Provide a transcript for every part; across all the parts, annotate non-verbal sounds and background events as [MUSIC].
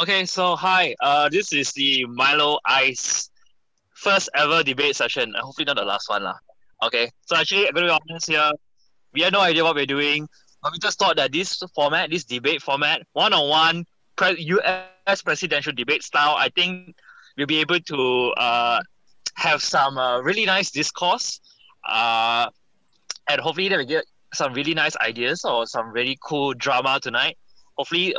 Okay, so hi. Uh, this is the Miloais first ever debate session. Uh, hopefully not the last one, lah. Okay, so actually, I'm gonna be honest here. We had no idea what we're doing, but we just thought that this format, this debate format, one-on-one pre- U.S. presidential debate style, I think we'll be able to uh, have some uh, really nice discourse, uh, and hopefully that we get some really nice ideas or some really cool drama tonight. Hopefully,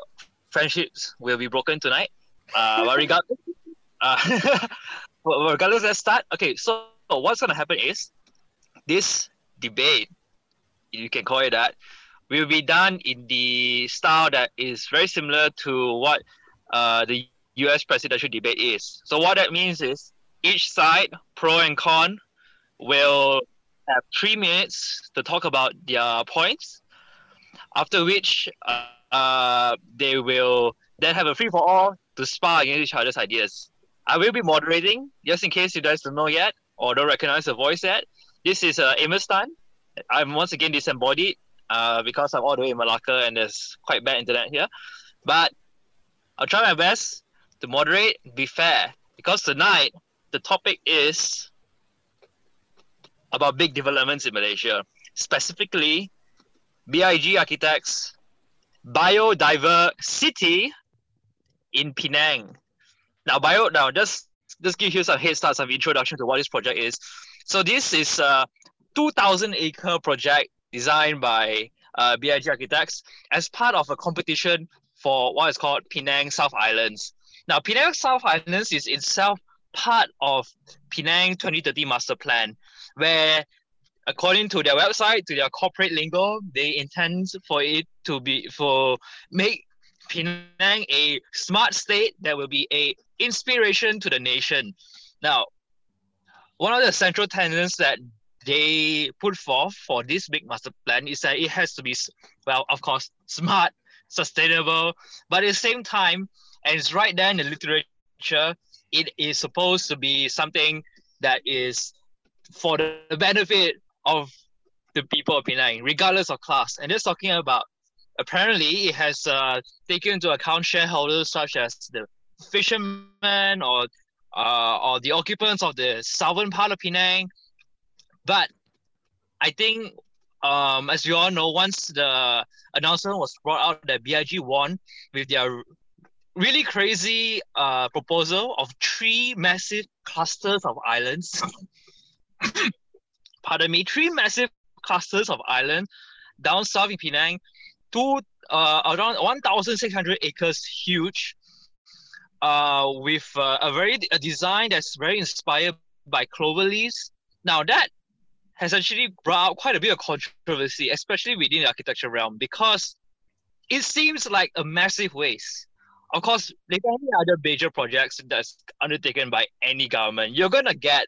friendships will be broken tonight. Uh, but regardless, uh, [LAUGHS] regardless, let's start. Okay, so what's gonna happen is this debate, you can call it that, will be done in the style that is very similar to what uh, the U.S. presidential debate is. So what that means is each side, pro and con, will have three minutes to talk about their points. After which, uh, uh, they will then have a free for all to spar against each other's ideas. I will be moderating, just in case you guys don't know yet or don't recognize the voice yet. This is uh, Amos Tan. I'm once again disembodied uh, because I'm all the way in Malacca and there's quite bad internet here. But I'll try my best to moderate, be fair, because tonight the topic is about big developments in Malaysia, specifically BIG Architects biodiversity in Penang. Now, bio now just just give you some head start, some introduction to what this project is. So this is a 2,000 acre project designed by uh, BIG Architects as part of a competition for what is called Penang South Islands. Now, Penang South Islands is itself part of Penang 2030 Master Plan, where according to their website, to their corporate lingo, they intend for it to be for make Penang a smart state that will be a inspiration to the nation. Now, one of the central tenets that they put forth for this big master plan is that it has to be, well, of course, smart, sustainable, but at the same time, and it's right there in the literature, it is supposed to be something that is for the benefit of the people of Penang, regardless of class. And it's talking about apparently it has uh, taken into account shareholders such as the fishermen or uh, or the occupants of the southern part of Penang. But I think, um, as you all know, once the announcement was brought out that BIG won with their really crazy uh, proposal of three massive clusters of islands. [LAUGHS] pardon me, three massive clusters of island down south in Penang, two uh, around 1,600 acres huge, uh, with uh, a very a design that's very inspired by clover leaves. Now that has actually brought quite a bit of controversy, especially within the architecture realm, because it seems like a massive waste. Of course, like any other major projects that's undertaken by any government, you're gonna get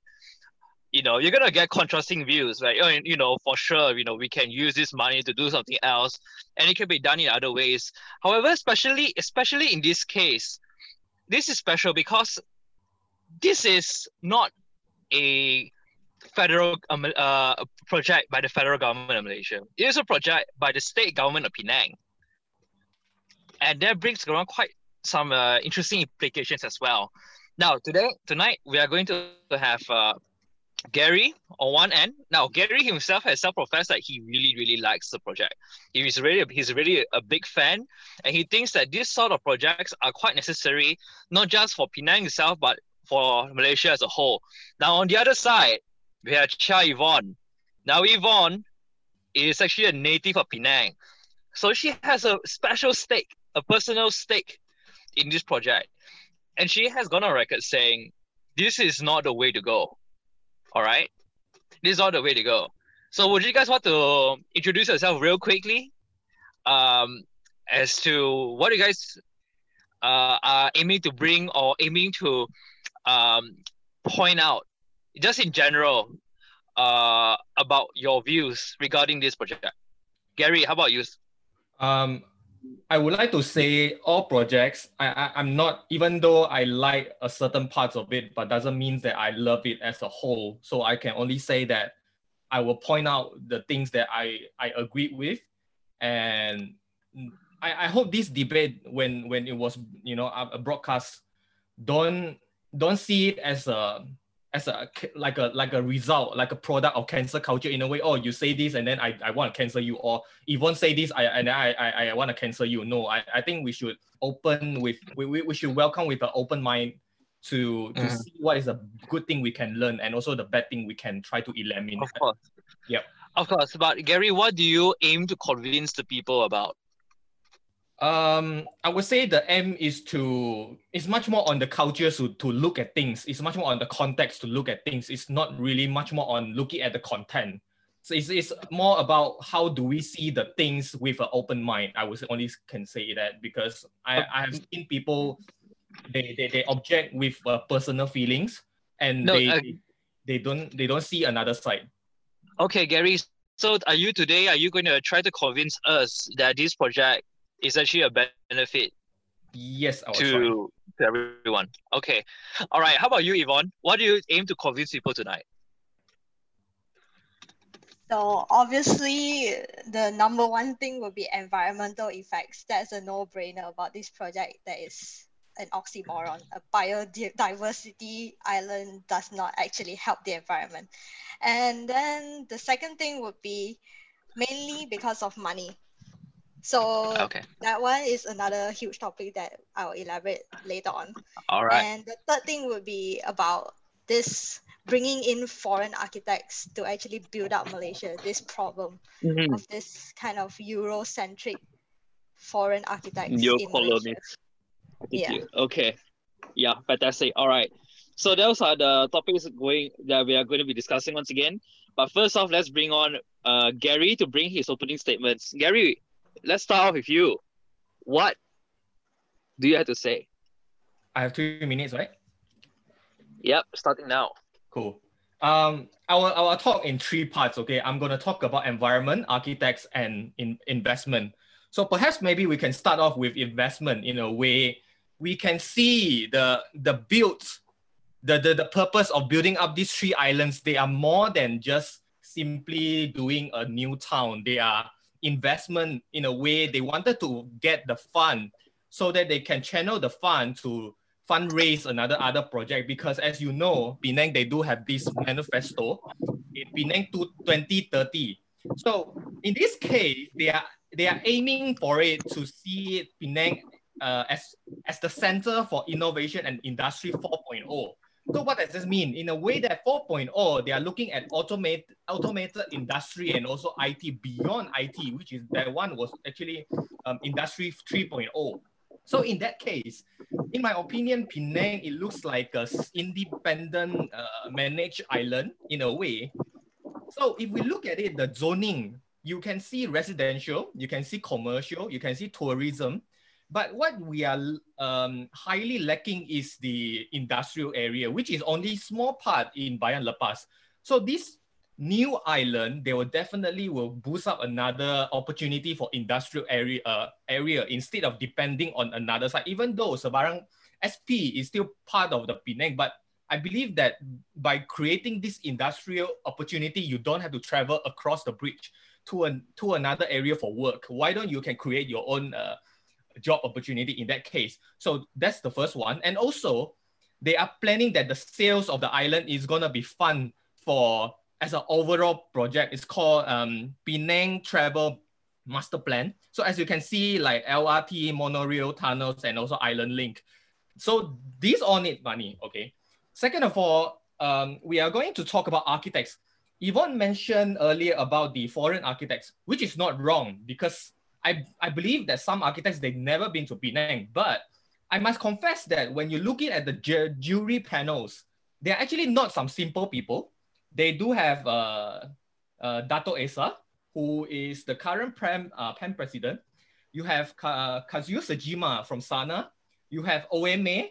you know you're gonna get contrasting views right oh, you know for sure you know we can use this money to do something else and it can be done in other ways however especially especially in this case this is special because this is not a federal um, uh, project by the federal government of Malaysia. It is a project by the state government of Penang. And that brings around quite some uh, interesting implications as well. Now, today, tonight, we are going to have uh, Gary on one end. Now Gary himself has self-professed that he really, really likes the project. He's really he's really a big fan, and he thinks that these sort of projects are quite necessary, not just for Penang itself, but for Malaysia as a whole. Now on the other side, we have Chia Yvonne. Now Yvonne is actually a native of Penang, so she has a special stake, a personal stake in this project, and she has gone on record saying this is not the way to go all right. This is all the way to go. So would you guys want to introduce yourself real quickly? Um, as to what you guys uh, are aiming to bring or aiming to um, point out, just in general, uh, about your views regarding this project. Gary, how about you? Um, I would like to say all projects, I, I, I'm not, even though I like a certain parts of it, but doesn't mean that I love it as a whole. So I can only say that I will point out the things that I, I agree with and I, I hope this debate when when it was you know a broadcast don't don't see it as a as a like a like a result like a product of cancel culture in a way oh you say this and then i, I want to cancel you or Yvonne say this I and I I, I want to cancel you. No I, I think we should open with we, we, should welcome with an open mind to to mm. see what is a good thing we can learn and also the bad thing we can try to eliminate. Of course. Yep. Of course but gary what do you aim to convince the people about um, I would say the M is to it's much more on the culture to, to look at things. It's much more on the context to look at things. It's not really much more on looking at the content. So it's, it's more about how do we see the things with an open mind. I would only can say that because I, I have seen people they, they, they object with uh, personal feelings and no, they, uh, they don't they don't see another side. Okay, Gary. So are you today? Are you going to try to convince us that this project is actually a benefit yes to, to everyone. Okay. All right how about you yvonne? What do you aim to convince people tonight? So obviously the number one thing would be environmental effects. That's a no-brainer about this project that is an oxymoron. A biodiversity island does not actually help the environment. And then the second thing would be mainly because of money so okay. that one is another huge topic that I'll elaborate later on. All right. And the third thing would be about this bringing in foreign architects to actually build up Malaysia, this problem mm-hmm. of this kind of Eurocentric foreign architects. Neo-colonists. Yeah. Okay. Yeah, fantastic. All right. So those are the topics going that we are going to be discussing once again. But first off, let's bring on uh, Gary to bring his opening statements. Gary, let's start off with you. What do you have to say? I have two minutes, right? Yep, starting now. Cool. Um, I will, I will talk in three parts, okay? I'm going to talk about environment, architects, and in, investment. So perhaps maybe we can start off with investment in a way we can see the, the build, the, the, the purpose of building up these three islands. They are more than just simply doing a new town. They are investment in a way they wanted to get the fund so that they can channel the fund to fundraise another other project. Because as you know penang they do have this manifesto in penang to 2030 so in this case they are they are aiming for it to see penang uh, as as the center for innovation and industry 4.0 so what does this mean? In a way that 4.0, they are looking at automate, automated industry and also IT beyond IT, which is that one was actually um, industry 3.0. So in that case, in my opinion, Penang, it looks like a independent uh, managed island in a way. So if we look at it, the zoning, you can see residential, you can see commercial, you can see tourism, but what we are um, highly lacking is the industrial area, which is only small part in Bayan Lepas. So this new island, they will definitely will boost up another opportunity for industrial area, uh, area instead of depending on another side. Even though Seberang SP is still part of the Penang, but I believe that by creating this industrial opportunity, you don't have to travel across the bridge to, an, to another area for work. Why don't you can create your own uh, job opportunity in that case. So that's the first one. And also, they are planning that the sales of the island is going to be fun for as an overall project. It's called um, Penang Travel Master Plan. So as you can see, like LRT, monorail, tunnels, and also Island Link. So these all need money, okay? Second of all, um, we are going to talk about architects. Yvonne mentioned earlier about the foreign architects, which is not wrong because I, I believe that some architects, they've never been to Penang, but I must confess that when you're looking at the ju- jury panels, they're actually not some simple people. They do have uh, uh, Dato Esa, who is the current Prem, uh, PEM president. You have Ka- Kazuyo from SANAA. You have OMA.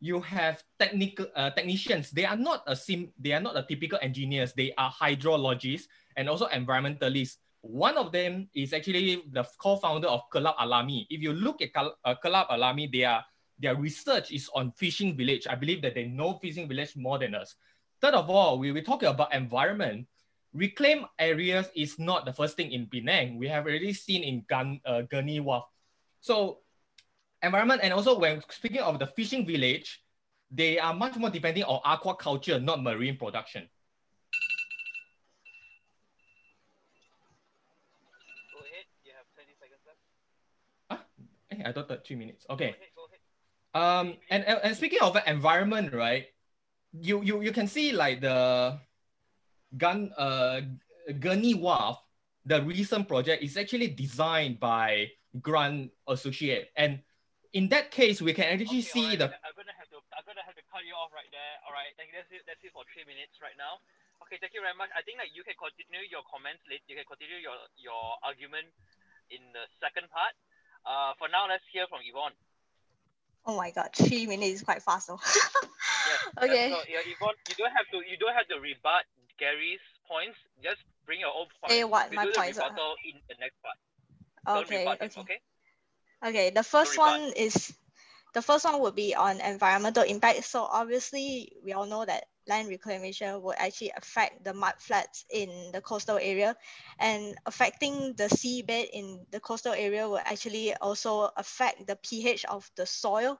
You have technical uh, technicians. They are not a sim. They are not a typical engineers. They are hydrologists and also environmentalists. One of them is actually the co-founder of Kelab Alami. If you look at uh, Kelab Alami, their, their research is on fishing village. I believe that they know fishing village more than us. Third of all, we were talking about environment. Reclaim areas is not the first thing in Penang. We have already seen in Gun, uh, Wharf. So environment and also when speaking of the fishing village, they are much more depending on aquaculture, not marine production. Go ahead. You have 20 seconds left. Ah, I thought that three minutes. Okay. Go ahead, go ahead. Um, and, and, speaking of environment, right? You you you can see like the gun uh Gurney Wharf, the recent project is actually designed by Grant Associate, and in that case, we can actually Okay, see alright, the I'm gonna have to I'm gonna have to cut you off right there. All right, thank you. That's it. That's it for three minutes right now. Okay, thank you very much. I think that you can continue your comments later. You can continue your your argument in the second part. Uh, for now, let's hear from Yvonne. Oh my god, three minutes is quite fast though. Yes. [LAUGHS] Okay. So, yeah, Yvonne, you don't have to you don't have to rebut Gary's points. Just bring your own points. Say what we my points are. rebuttal in the next part. Okay, them, okay. okay? Okay, the first one is the first one would be on environmental impact. So obviously we all know that land reclamation would actually affect the mud flats in the coastal area. And affecting the seabed in the coastal area will actually also affect the pH of the soil.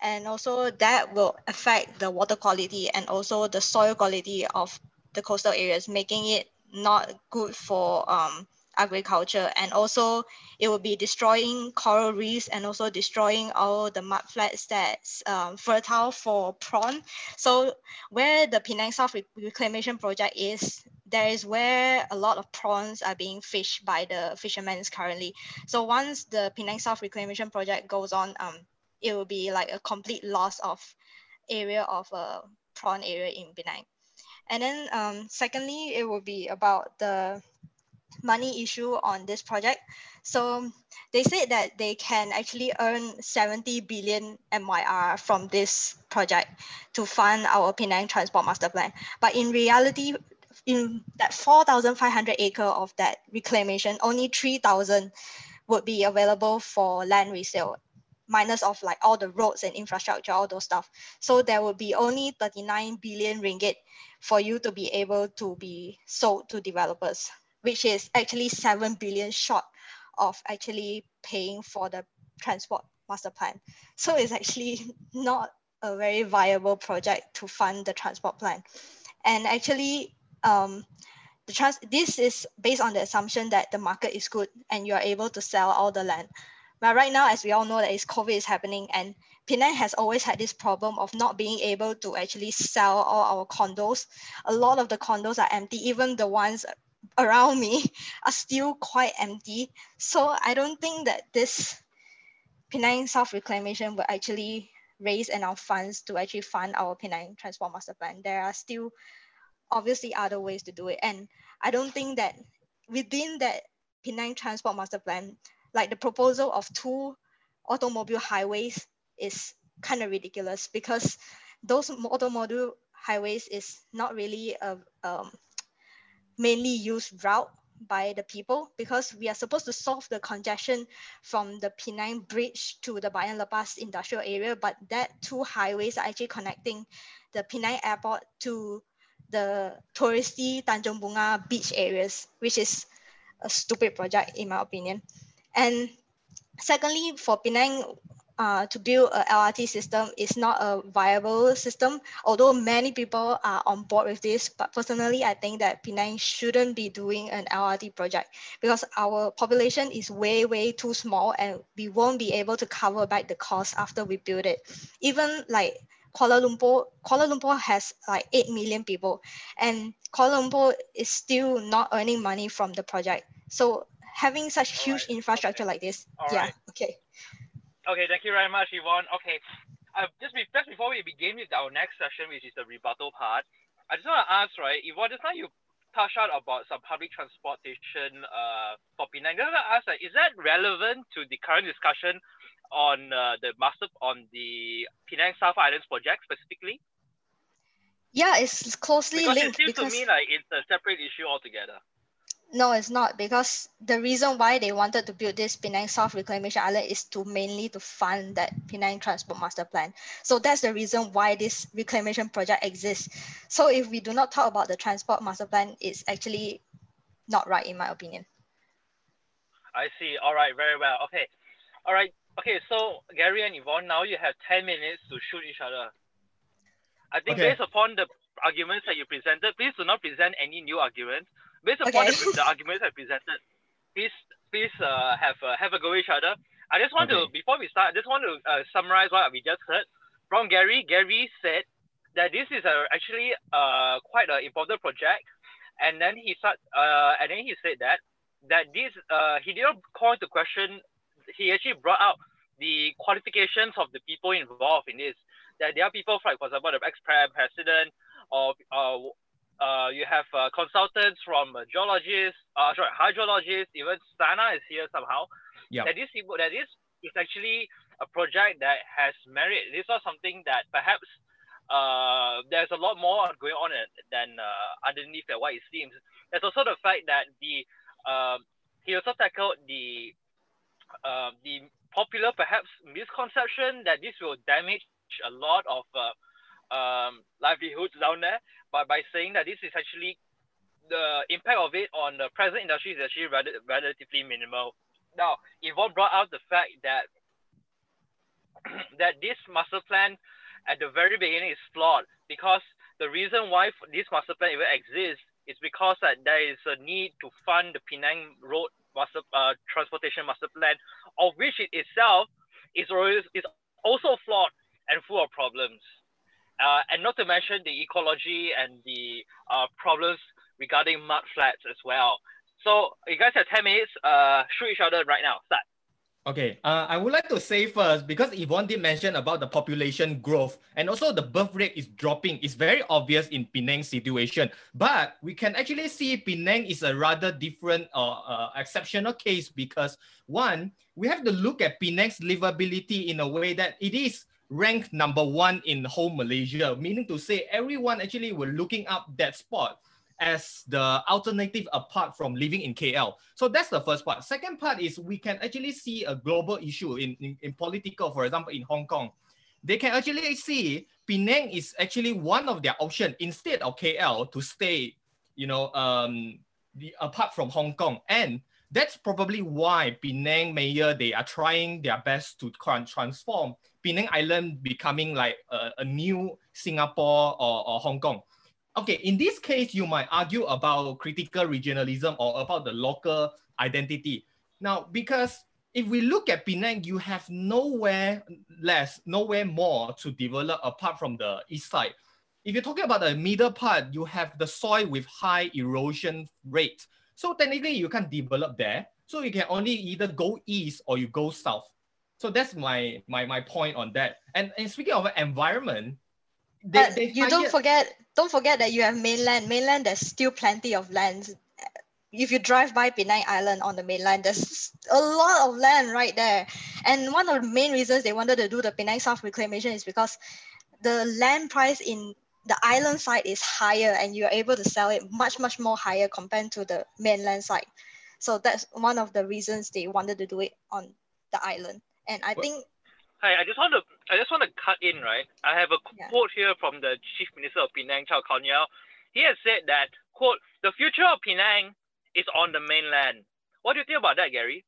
And also that will affect the water quality and also the soil quality of the coastal areas, making it not good for um, agriculture and also it will be destroying coral reefs and also destroying all the mud flats that's um, fertile for prawn. So where the Penang South Reclamation Project is, there is where a lot of prawns are being fished by the fishermen currently. So once the Penang South Reclamation Project goes on, um, it will be like a complete loss of area of a prawn area in Penang. And then um, secondly, it will be about the money issue on this project. So they said that they can actually earn 70 billion MYR from this project to fund our Penang Transport Master Plan. But in reality, in that 4,500 acre of that reclamation, only 3,000 would be available for land resale minus of like all the roads and infrastructure, all those stuff. So there will be only 39 billion ringgit for you to be able to be sold to developers, which is actually 7 billion short of actually paying for the transport master plan. So it's actually [LAUGHS] not a very viable project to fund the transport plan. And actually, um, the trans- this is based on the assumption that the market is good and you are able to sell all the land. But right now, as we all know, that is COVID is happening, and Penang has always had this problem of not being able to actually sell all our condos. A lot of the condos are empty, even the ones around me are still quite empty. So I don't think that this Penang South Reclamation will actually raise enough funds to actually fund our Penang Transport Master Plan. There are still obviously other ways to do it. And I don't think that within that Penang Transport Master Plan, like the proposal of two automobile highways is kind of ridiculous because those automobile highways is not really a um, mainly used route by the people because we are supposed to solve the congestion from the Penang Bridge to the Bayan Lepas industrial area, but that two highways are actually connecting the Penang Airport to the touristy Tanjung Bunga beach areas, which is a stupid project in my opinion. And secondly, for Penang uh, to build a LRT system is not a viable system, although many people are on board with this. But personally, I think that Penang shouldn't be doing an LRT project because our population is way, way too small and we won't be able to cover back the cost after we build it. Even like Kuala Lumpur, Kuala Lumpur has like 8 million people and Kuala Lumpur is still not earning money from the project. So having such All huge right, infrastructure okay. like this, All yeah, right. okay. Okay, thank you very much, Yvonne. Okay, uh, just, be, just before we begin with our next session, which is the rebuttal part, I just want to ask, right, Yvonne, just now you touched out about some public transportation uh, for Penang. Just want to ask, like, is that relevant to the current discussion on uh, the master on the Penang South Islands project specifically? Yeah, it's closely Because it seems because to me like it's a separate issue altogether. No, it's not because the reason why they wanted to build this Penang South Reclamation Island is to mainly to fund that Penang Transport Master Plan. So that's the reason why this reclamation project exists. So if we do not talk about the Transport Master Plan, it's actually not right in my opinion. I see. All right, very well. Okay. All right. Okay. So Gary and Yvonne, now you have ten minutes to shoot each other. I think okay. based upon the arguments that you presented, please do not present any new arguments. Based upon okay. the, the, arguments I presented, please please uh, have uh, have a go each other. I just want okay. to before we start, I just want to uh, summarize what we just heard from Gary. Gary said that this is a, actually uh, quite an important project, and then he start uh, and then he said that that this uh, he didn't call into question. He actually brought out the qualifications of the people involved in this. That there are people, like for example, the ex-president, or uh, uh, you have uh, consultants from uh, geologists, uh, sorry, hydrologists, even SANAA is here somehow. Yeah. That people, that is is actually a project that has merit. This was something that perhaps uh, there's a lot more going on than uh, underneath what it seems. There's also the fact that the um, he also tackled the uh, the popular perhaps misconception that this will damage a lot of uh, um, livelihoods down there, but by saying that this is actually the impact of it on the present industry is actually rel- relatively minimal. Now, Yvonne brought out the fact that [CLEARS THROAT] that this master plan at the very beginning is flawed because the reason why this master plan even exists is because that there is a need to fund the Penang Road master uh, transportation master plan, of which it itself is always is also flawed and full of problems. Uh, and not to mention the ecology and the uh, problems regarding mud flats as well. So you guys have 10 minutes, uh, shoot each other right now, start. Okay, uh, I would like to say first, because Yvonne did mention about the population growth and also the birth rate is dropping. It's very obvious in Penang's situation, but we can actually see Penang is a rather different uh, uh, exceptional case because one, we have to look at Penang's livability in a way that it is ranked number one in whole Malaysia, meaning to say everyone actually were looking up that spot as the alternative apart from living in KL. So that's the first part. Second part is we can actually see a global issue in, in, in political, for example, in Hong Kong. They can actually see Penang is actually one of their options instead of KL to stay, you know, um, the, apart from Hong Kong. And that's probably why Penang Mayor, they are trying their best to transform Penang Island becoming like a, a new Singapore or, or Hong Kong. Okay, in this case, you might argue about critical regionalism or about the local identity. Now, because if we look at Penang, you have nowhere less, nowhere more to develop apart from the east side. If you're talking about the middle part, you have the soil with high erosion rate. So technically you can't develop there. So you can only either go east or you go south. So that's my my my point on that. And, and speaking of environment, they, but they you don't forget don't forget that you have mainland. Mainland there's still plenty of land. If you drive by Penang Island on the mainland, there's a lot of land right there. And one of the main reasons they wanted to do the Penang South reclamation is because the land price in the island side is higher and you're able to sell it much, much more higher compared to the mainland side. So that's one of the reasons they wanted to do it on the island. And I think. Hi, I just want to I just want to cut in right. I have a yeah. quote here from the Chief Minister of Penang, Chow Kon Yeow. He has said that quote the future of Penang is on the mainland. What do you think about that, Gary?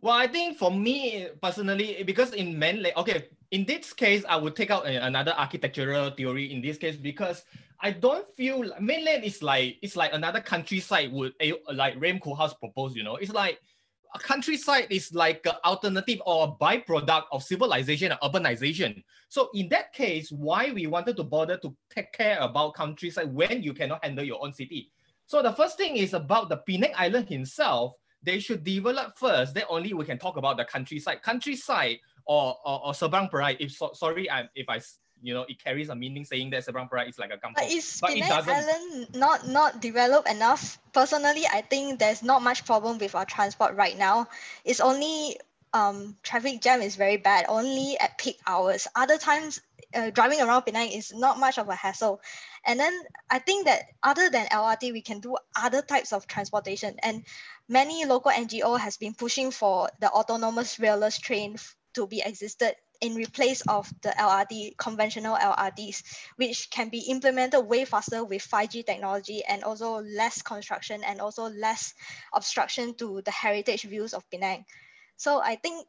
Well, I think for me personally, because in mainland, okay, in this case, I would take out another architectural theory in this case because I don't feel mainland is like it's like another countryside would eh, like Rem Koolhaas proposed. You know, it's like a countryside is like an alternative or a byproduct of civilization and urbanization. So in that case, why we wanted to bother to take care about countryside when you cannot handle your own city? So the first thing is about the Penang Island himself. They should develop first. Then only we can talk about the countryside. Countryside or or, or Seberang Perai. If so, sorry, I, if I you know, it carries a meaning saying that Seberang Perai is like a kampung. But is but Penang Island not not developed enough? Personally, I think there's not much problem with our transport right now. It's only um traffic jam is very bad only at peak hours. Other times, uh, driving around Penang is not much of a hassle. And then I think that other than LRT, we can do other types of transportation. And many local NGO has been pushing for the autonomous railless train to be existed in replace of the LRT, conventional LRTs, which can be implemented way faster with 5G technology and also less construction and also less obstruction to the heritage views of Penang. So I think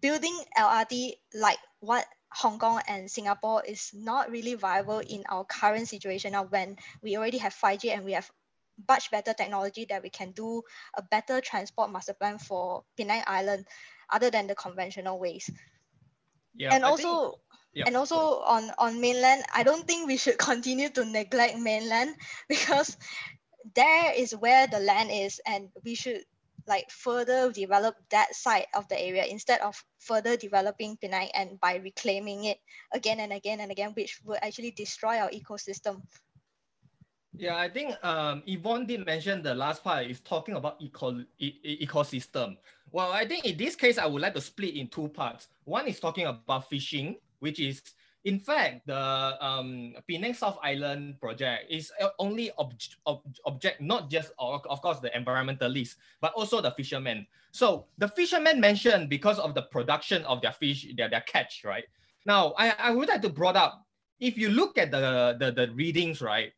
building LRT like what Hong Kong and Singapore is not really viable in our current situation now when we already have 5G and we have much better technology that we can do a better transport master plan for Penang Island other than the conventional ways. Yeah, and I also think, yeah, and also on, on mainland, I don't think we should [LAUGHS] continue to neglect mainland [LAUGHS] because there is where the land is and we should like further develop that side of the area instead of further developing Penang and by reclaiming it again and again and again, which will actually destroy our ecosystem. Yeah, I think um, Yvonne did mention the last part is talking about eco e ecosystem. Well, I think in this case, I would like to split in two parts. One is talking about fishing, which is in fact, the um, Penang South Island project is only ob ob object not just of, of course the environmentalists, but also the fishermen. So the fishermen mentioned because of the production of their fish, their, their catch, right? Now I, I would like to brought up if you look at the the, the readings, right?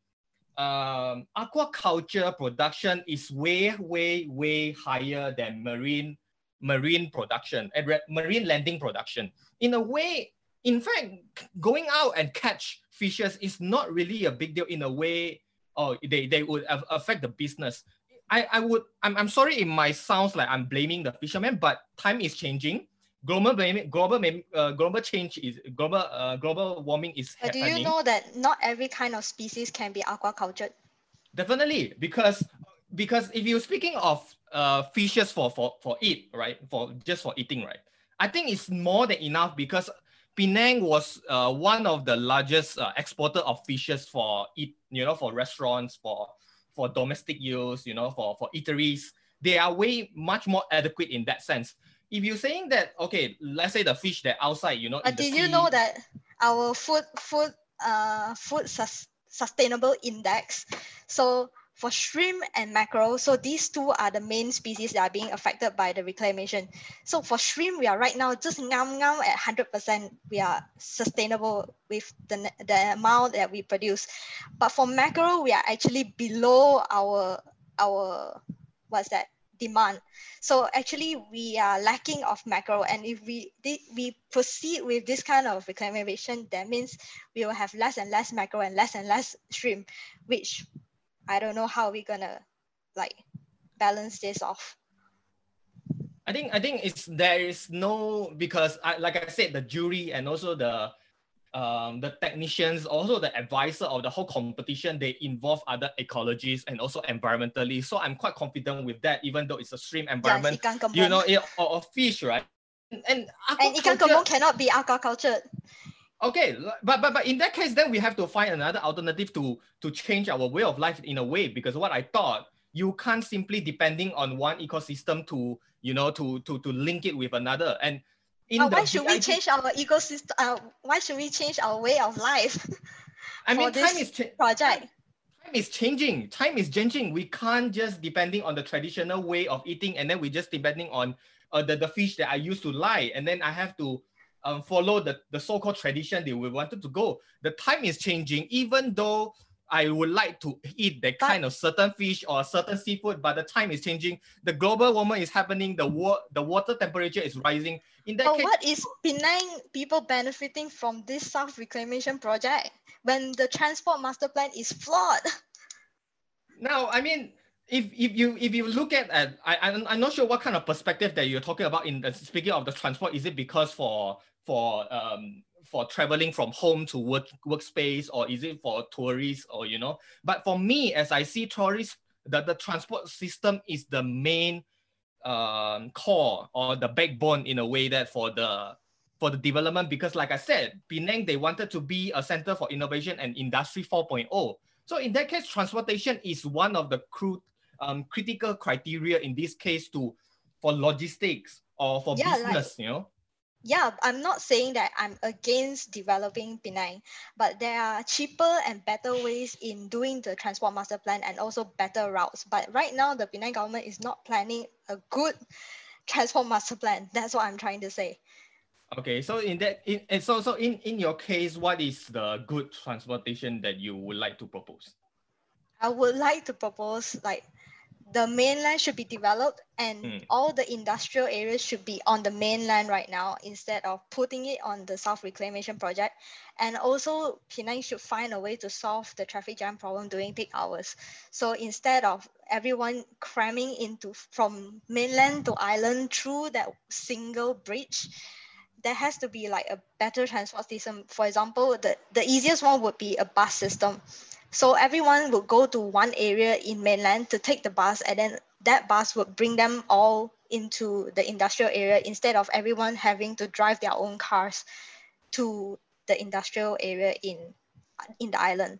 Um, aquaculture production is way way way higher than marine marine production and marine landing production. In a way, in fact, going out and catch fishes is not really a big deal in a way, or they, they would affect the business. I, I would, I'm, I'm sorry, it might sound like I'm blaming the fishermen, but time is changing. Global global uh, global change is global uh, global warming is but happening. Do you know that not every kind of species can be aquacultured? Definitely, because because if you're speaking of uh, fishes for for for eat right for just for eating right, I think it's more than enough because Penang was uh, one of the largest uh, exporter of fishes for eat, you know, for restaurants, for for domestic use, you know, for for eateries. They are way much more adequate in that sense. If you're saying that, okay, let's say the fish that outside, you know, but did you know that our food food uh food sus- sustainable index, so for shrimp and mackerel, so these two are the main species that are being affected by the reclamation. So for shrimp, we are right now just ngam ngam at 100%. We are sustainable with the, the amount that we produce. But for mackerel, we are actually below our, our what's that, demand. So actually we are lacking of macro And if we, we proceed with this kind of reclamation, that means we will have less and less macro and less and less shrimp, which I don't know how we're gonna like balance this off. I think I think it's there is no because I like I said the jury and also the um, the technicians, also the advisor of the whole competition, they involve other ecologists and also environmentally. So I'm quite confident with that, even though it's a stream environment. Yeah, you know, it, or, or fish, right? And, and, and ikan kembung cannot be aquacultured. Okay, but, but but in that case, then we have to find another alternative to to change our way of life in a way. Because what I thought, you can't simply depending on one ecosystem to you know to to to link it with another. And in uh, why should we change our ecosystem? Uh, why should we change our way of life? [LAUGHS] I mean, time is project. Time is changing. Time is changing. We can't just depending on the traditional way of eating, and then we just depending on uh, the the fish that I used to lie, and then I have to um, follow the, the so-called tradition that we wanted to go. The time is changing, even though I would like to eat that but, kind of certain fish or certain seafood, but the time is changing. The global warming is happening. The wa- the water temperature is rising. In that but case, what is Penang people benefiting from this South Reclamation project when the transport master plan is flawed? [LAUGHS] Now, I mean, if if you if you look at at I I'm, I'm not sure what kind of perspective that you're talking about in the speaking of the transport. Is it because for for um for traveling from home to work workspace or is it for tourists or you know? But for me as i see tourists that the transport system is the main um, core or the backbone in a way that for the for the development because like i said penang they wanted to be a center for innovation and industry 4.0 so in that case transportation is one of the crude um, critical criteria in this case to for logistics or for yeah, business like, you know yeah, I'm not saying that I'm against developing Penang, but there are cheaper and better ways in doing the transport master plan and also better routes. But right now, the Penang government is not planning a good transport master plan. That's what I'm trying to say. Okay, so in that, in so so in in your case, what is the good transportation that you would like to propose? I would like to propose like the mainland should be developed and Mm. all the industrial areas should be on the mainland right now instead of putting it on the South Reclamation Project. And also, Penang should find a way to solve the traffic jam problem during peak hours. So instead of everyone cramming into from mainland to island through that single bridge, there has to be like a better transport system. For example, the, the easiest one would be a bus system. So everyone would go to one area in mainland to take the bus, and then that bus would bring them all into the industrial area instead of everyone having to drive their own cars to the industrial area in in the island.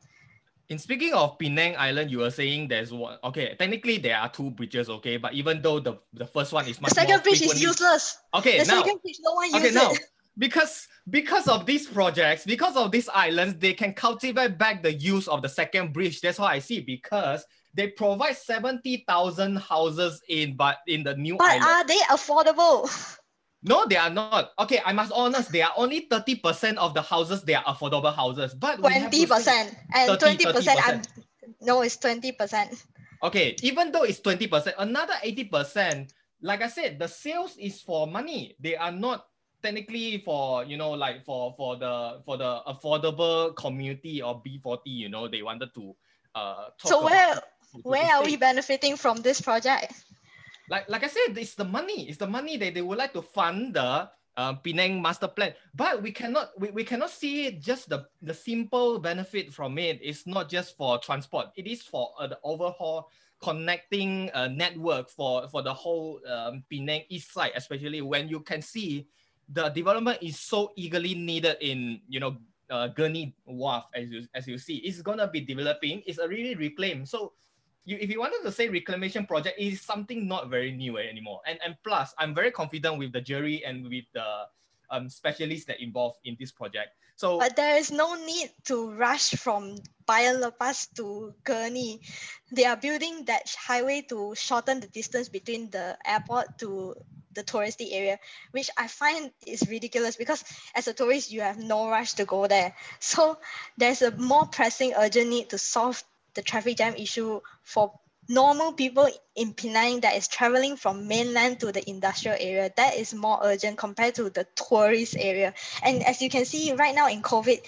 In speaking of Penang Island, you were saying there's one. Okay, technically there are two bridges. Okay, but even though the, the first one is much The second more bridge is useless. Okay, The now second bridge, no one okay uses now it. Because because of these projects, because of these islands, they can cultivate back the use of the second bridge. That's how I see because they provide seventy thousand houses in but in the new But island. are they affordable? [LAUGHS] No, they are not. Okay, I must honest, they are only 30% of the houses, they are affordable houses. But we have to Twenty percent and 30, twenty percent. I'm 30%. no, it's twenty percent. Okay, even though it's 20%, another 80%, like I said, the sales is for money. They are not technically for, you know, like for for the for the affordable community or B40, you know, they wanted to uh talk So where where are we benefiting from this project? like like I said, it's the money. It's the money that they would like to fund the uh, Penang master plan. But we cannot we, we cannot see just the the simple benefit from it. It's not just for transport. It is for uh, the overhaul connecting uh, network for for the whole um, Penang east side, especially when you can see the development is so eagerly needed in you know uh, Gurney Wharf as you as you see. It's gonna be developing. It's already reclaimed. So you, if you wanted to say reclamation project is something not very new anymore. And and plus, I'm very confident with the jury and with the um, specialists that involved in this project. So But there is no need to rush from Bayan Lepas to Gurney. They are building that highway to shorten the distance between the airport to the touristy area, which I find is ridiculous because as a tourist, you have no rush to go there. So there's a more pressing, urgent need to solve the traffic jam issue for normal people in Penang that is traveling from mainland to the industrial area. That is more urgent compared to the tourist area. And as you can see right now in COVID,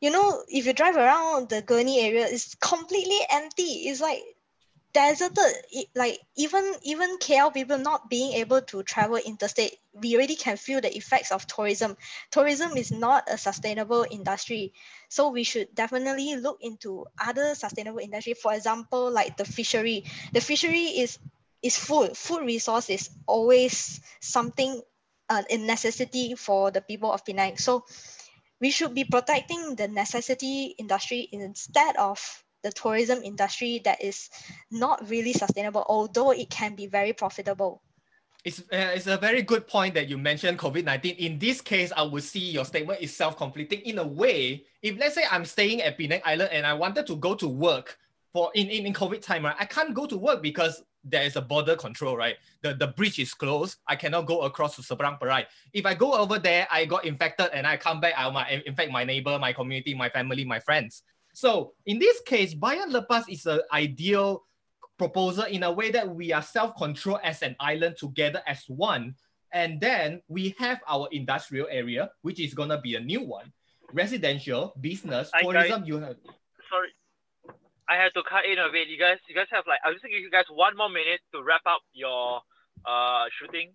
you know, if you drive around the Gurney area, it's completely empty. It's like deserted. Like even even KL people not being able to travel interstate, we already can feel the effects of tourism. Tourism is not a sustainable industry. So we should definitely look into other sustainable industry. For example, like the fishery. The fishery is is food. Food resource is always something uh, a necessity for the people of Penang. So we should be protecting the necessity industry instead of the tourism industry that is not really sustainable, although it can be very profitable. It's, uh, it's a very good point that you mentioned COVID 19. In this case, I would see your statement is self completing in a way. If let's say I'm staying at Penang Island and I wanted to go to work for in, in, in COVID time, right, I can't go to work because there is a border control, right? The, the bridge is closed. I cannot go across to Seberang Perai. If I go over there, I got infected and I come back, I might infect my neighbor, my community, my family, my friends. So in this case, Bayan Lepas is an ideal proposal in a way that we are self-controlled as an island together as one. And then we have our industrial area, which is gonna be a new one. Residential, business, Hi, tourism, you have Sorry, I had to cut in a bit. You guys, you guys have like I'm just give you guys one more minute to wrap up your uh shooting,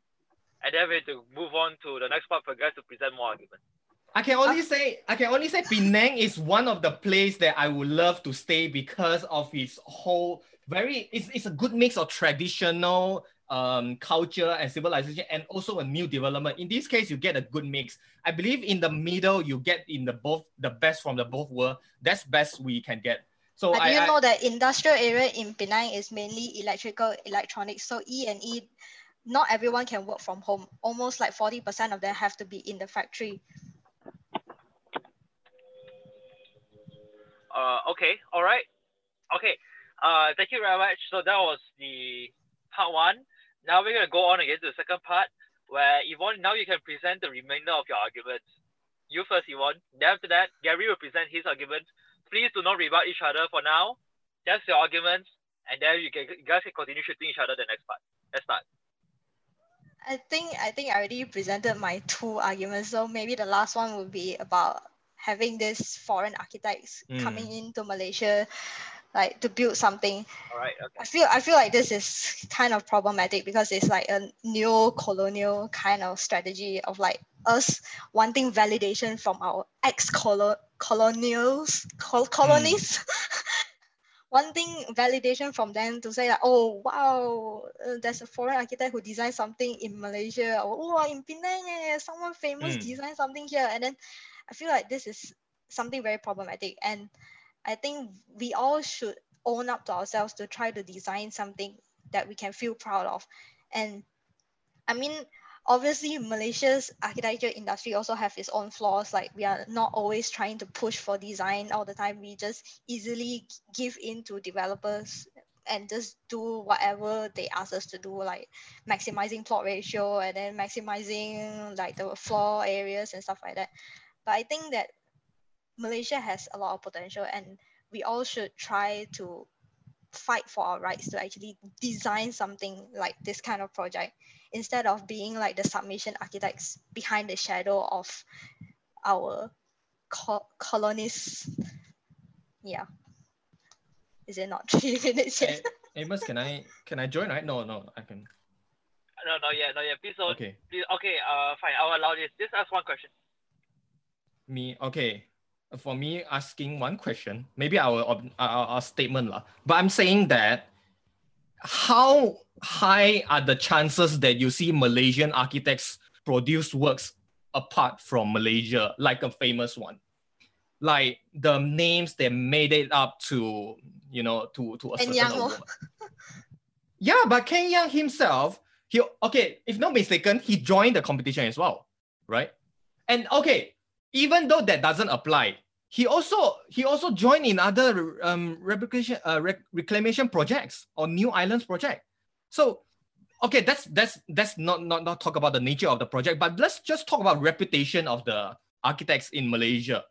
and then we have to move on to the next part for guys to present more arguments. I can only say I can only say Penang is one of the place that I would love to stay because of its whole very it's, it's a good mix of traditional um, culture and civilization and also a new development. In this case, you get a good mix. I believe in the middle you get in the both the best from the both world. That's best we can get. So But I, do you I- know that industrial area in Penang is mainly electrical electronics? So E and E, not everyone can work from home. Almost like 40% of them have to be in the factory. Uh, okay, all right, okay. Uh, thank you very much. So that was the part one. Now we're gonna go on again to the second part, where Yvonne, now you can present the remainder of your arguments. You first, Yvonne. Then after that, Gary will present his arguments. Please do not rebut each other for now. Just your arguments. and then you can you guys can continue shooting each other the next part. Let's start. I think I think I already presented my two arguments. So maybe the last one would be about having these foreign architects Mm. coming into Malaysia, like to build something. All right. Okay. I feel I feel like this is kind of problematic because it's like a neo-colonial kind of strategy of like us wanting validation from our ex-colonials, col- colonies. [LAUGHS] wanting validation from them to say like, oh wow, uh, there's a foreign architect who designed something in Malaysia, or oh in Penang, eh, someone famous Mm. designed something here, and then I feel like this is something very problematic, and I think we all should own up to ourselves to try to design something that we can feel proud of. And I mean, obviously Malaysia's architecture industry also have its own flaws. Like we are not always trying to push for design all the time. We just easily give in to developers and just do whatever they ask us to do, like maximizing plot ratio and then maximizing like the floor areas and stuff like that. But I think that Malaysia has a lot of potential and we all should try to fight for our rights to actually design something like this kind of project instead of being like the submission architects behind the shadow of our co- colonists. Yeah. Is it not [LAUGHS] three minutes yet? A- Amos, can I can I join? Right? No, no, I can. No, not yet, not yet. Please don't. Okay, Please, okay. Uh, fine. I'll allow this. Just ask one question. Me okay. For me, asking one question, maybe our our, statement lah. But I'm saying that how high are the chances that you see Malaysian architects produce works apart from Malaysia, like a famous one? Like the names they made it up to, you know, to to a certain award. [LAUGHS] Yeah, but Ken Yeang himself, he okay, if not mistaken, he joined the competition as well, right? And okay, even though that doesn't apply, he also he also joined in other um replication uh, rec- reclamation projects or new islands project. So okay, that's that's that's not not not talk about the nature of the project, but let's just talk about reputation of the architects in Malaysia.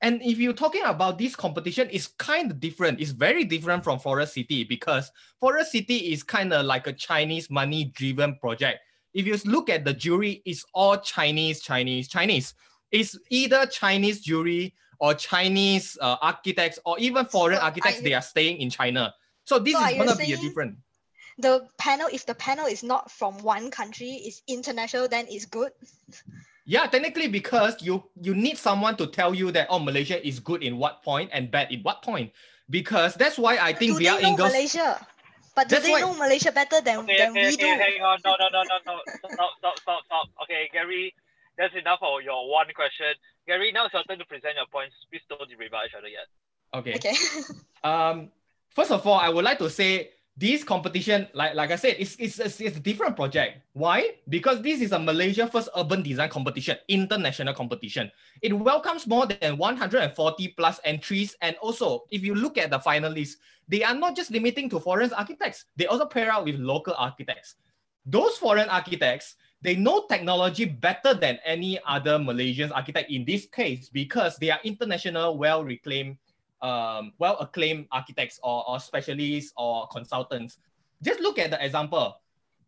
And if you're talking about this competition, it's kind of different. It's very different from Forest City because Forest City is kind of like a Chinese money driven project. If you look at the jury, it's all Chinese, Chinese, Chinese. It's either Chinese jury or Chinese uh, architects or even foreign So are architects. They are staying in China. So this So is gonna be a different. The panel, if the panel is not from one country, it's international, then it's good. Yeah, technically because you you need someone to tell you that oh Malaysia is good in what point and bad in what point. Because that's why I think we are in. Malaysia? But do That's they why- know Malaysia better than, Okay, than okay, we okay. do? Hang on. No, no, no, no, no. Stop, stop, stop, stop. Okay, Gary. That's enough for your one question. Gary, now it's your turn to present your points. Please don't rebut each other yet. Okay. Okay. [LAUGHS] Um, first of all, I would like to say this competition, like like I said, it's it's it's, it's a different project. Why? Because this is a Malaysia first urban design competition, international competition. It welcomes more than 140 plus entries, and also if you look at the finalists, they are not just limiting to foreign architects. They also pair out with local architects. Those foreign architects, they know technology better than any other Malaysian architect in this case because they are international, well reclaimed um, well acclaimed architects or, or specialists or consultants. Just look at the example.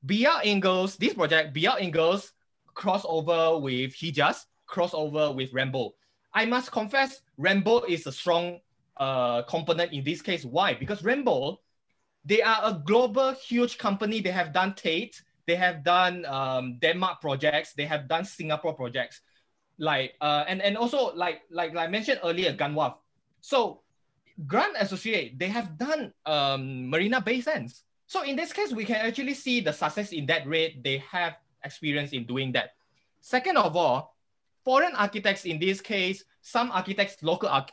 Bjarke Ingels, this project, Bjarke Ingels crossover with Hijjas, crossover with Ramboll. I must confess, Ramboll is a strong uh, component in this case. Why? Because Ramboll, they are a global huge company. They have done Tate, they have done um, Denmark projects, they have done Singapore projects. Like uh, and, and also like like I mentioned earlier, Ganwaf. So Grant Associate, they have done um, Marina Bay Sands. So in this case, we can actually see the success in that rate. They have experience in doing that. Second of all, foreign architects in this case, some architects, local arch-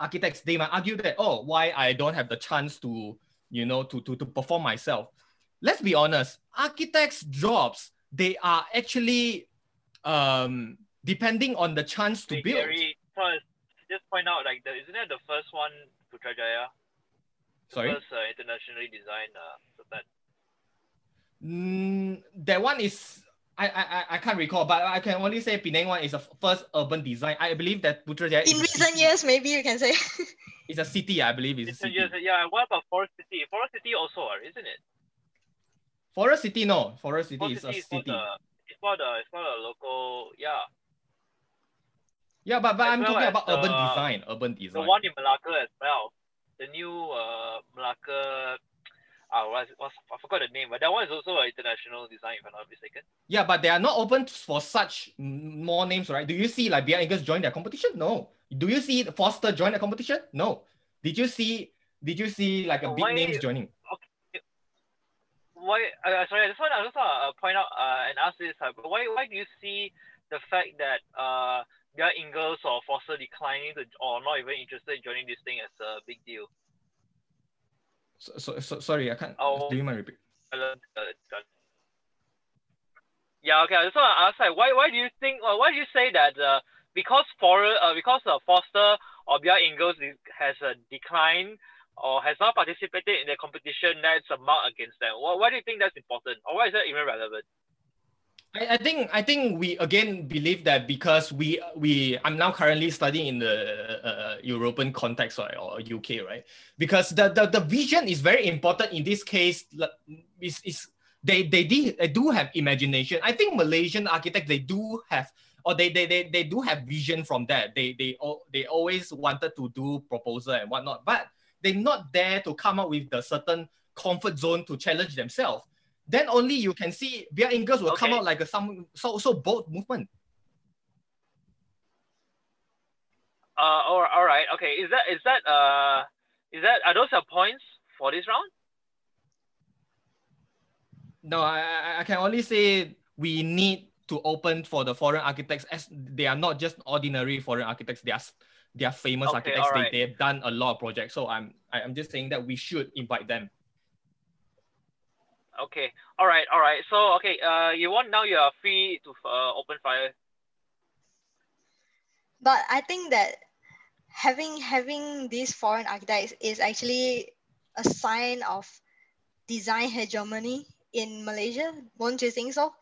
architects, they might argue that, oh, why I don't have the chance to, you know, to, to, to perform myself. Let's be honest, architects' jobs, they are actually um, depending on the chance to Hey, build. Gary, first, just point out, like, the, isn't that the first one, Putrajaya? The Sorry? First uh, internationally designed uh, Sultan. Mm, that one is I, I I- I can't recall, but I can only say Penang one is a first urban design. I believe that Putrajaya In is recent years, maybe you can say. It's a city, I believe. It's, It's a a, city. yes, yeah, what about Forest City? Forest City also, isn't it? Forest City, no. Forest City Forest is a City is for city. the it's for the it's for the local yeah. Yeah, but, but as I'm well talking about urban design. Urban design. The one in Malacca as well. The new uh Malacca ah what's, what's I forgot the name, but that one is also an international design if I'm not mistaken. Yeah, but they are not open for such more names, right? Do you see like Bjarke Ingels join their competition? No. Do you see Foster join the competition? No. Did you see did you see like a big Why- names joining? Why uh, sorry, I just want I just want to uh, point out uh, and ask this uh, why why do you see the fact that uh their Ingles or Foster declining to or not even interested in joining this thing as a big deal? So, so, so sorry, I can't Oh. do you mind repeat? Uh, uh, Yeah, okay. I just want to ask, like, why, why do you think, uh, why do you say that uh, because for uh, because uh, Foster or Bjarke Ingels has a decline or has not participated in the competition, that's a mark against them. Why, why do you think that's important, or why is that even relevant? I, I think I think we again believe that because we we I'm now currently studying in the uh, European context right, or UK right? Because the, the the vision is very important in this case is is they they, de- they do have imagination. I think Malaysian architects they do have or they they, they, they do have vision from that. They they they always wanted to do proposal and whatnot. But they not there to come up with the certain comfort zone to challenge themselves then only you can see Bjarke Ingels will come out like a some so so bold movement. Uh, all, all right, okay. Is that is that uh is that are those your points for this round? No, I, I- can only say we need to open for the foreign architects as they are not just ordinary foreign architects. They are they are famous Okay, architects. alright. They, they've done a lot of projects. So I'm I- I'm just saying that we should invite them. Okay, all right, all right. So okay, uh, you want now you are free to uh, open fire. But I think that having having these foreign architects is actually a sign of design hegemony in Malaysia. Won't you think so?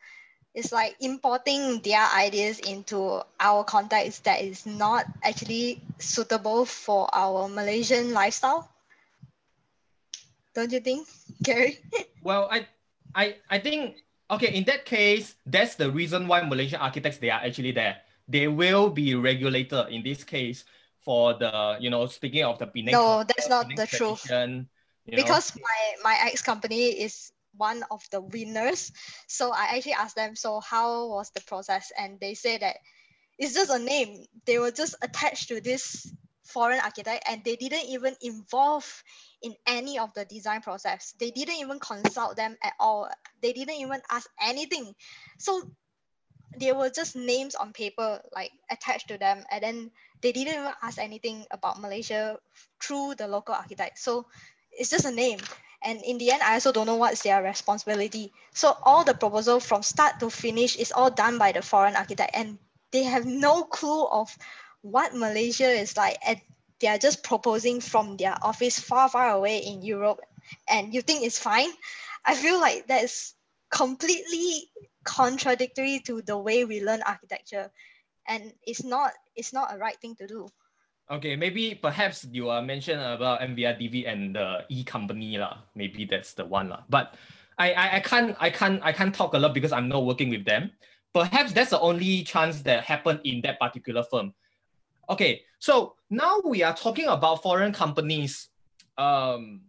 It's like importing their ideas into our context that is not actually suitable for our Malaysian lifestyle. Don't you think, Gary? [LAUGHS] Well, I I I think okay, in that case, that's the reason why Malaysian architects they are actually there. They will be regulated in this case for the, you know, speaking of the Penang. No, that's not the truth. tradition, you know. because my my ex company is one of the winners. So i actually asked them so how was the process? And they say that it's just a name. They were just attached to this foreign architect and they didn't even involve in any of the design process. They didn't even consult them at all. They didn't even ask anything. So they were just names on paper like attached to them and then they didn't even ask anything about malaysia through the local architect. So it's just a name and in the end i also don't know what's their responsibility. So all the proposal from start to finish is all done by the foreign architect. And they have no clue of what malaysia is like. And they are just proposing from their office far far away in europe. And you think it's fine? I feel like that is completely contradictory to the way we learn architecture. And it's not it's not a right thing to do Okay, maybe perhaps you are mentioned about MVRDV and the E company lah. Maybe that's the one lah. But I, I I can't I can't I can't talk a lot because I'm not working with them. Perhaps that's the only chance that happened in that particular firm. Okay, so now we are talking about foreign companies. Um,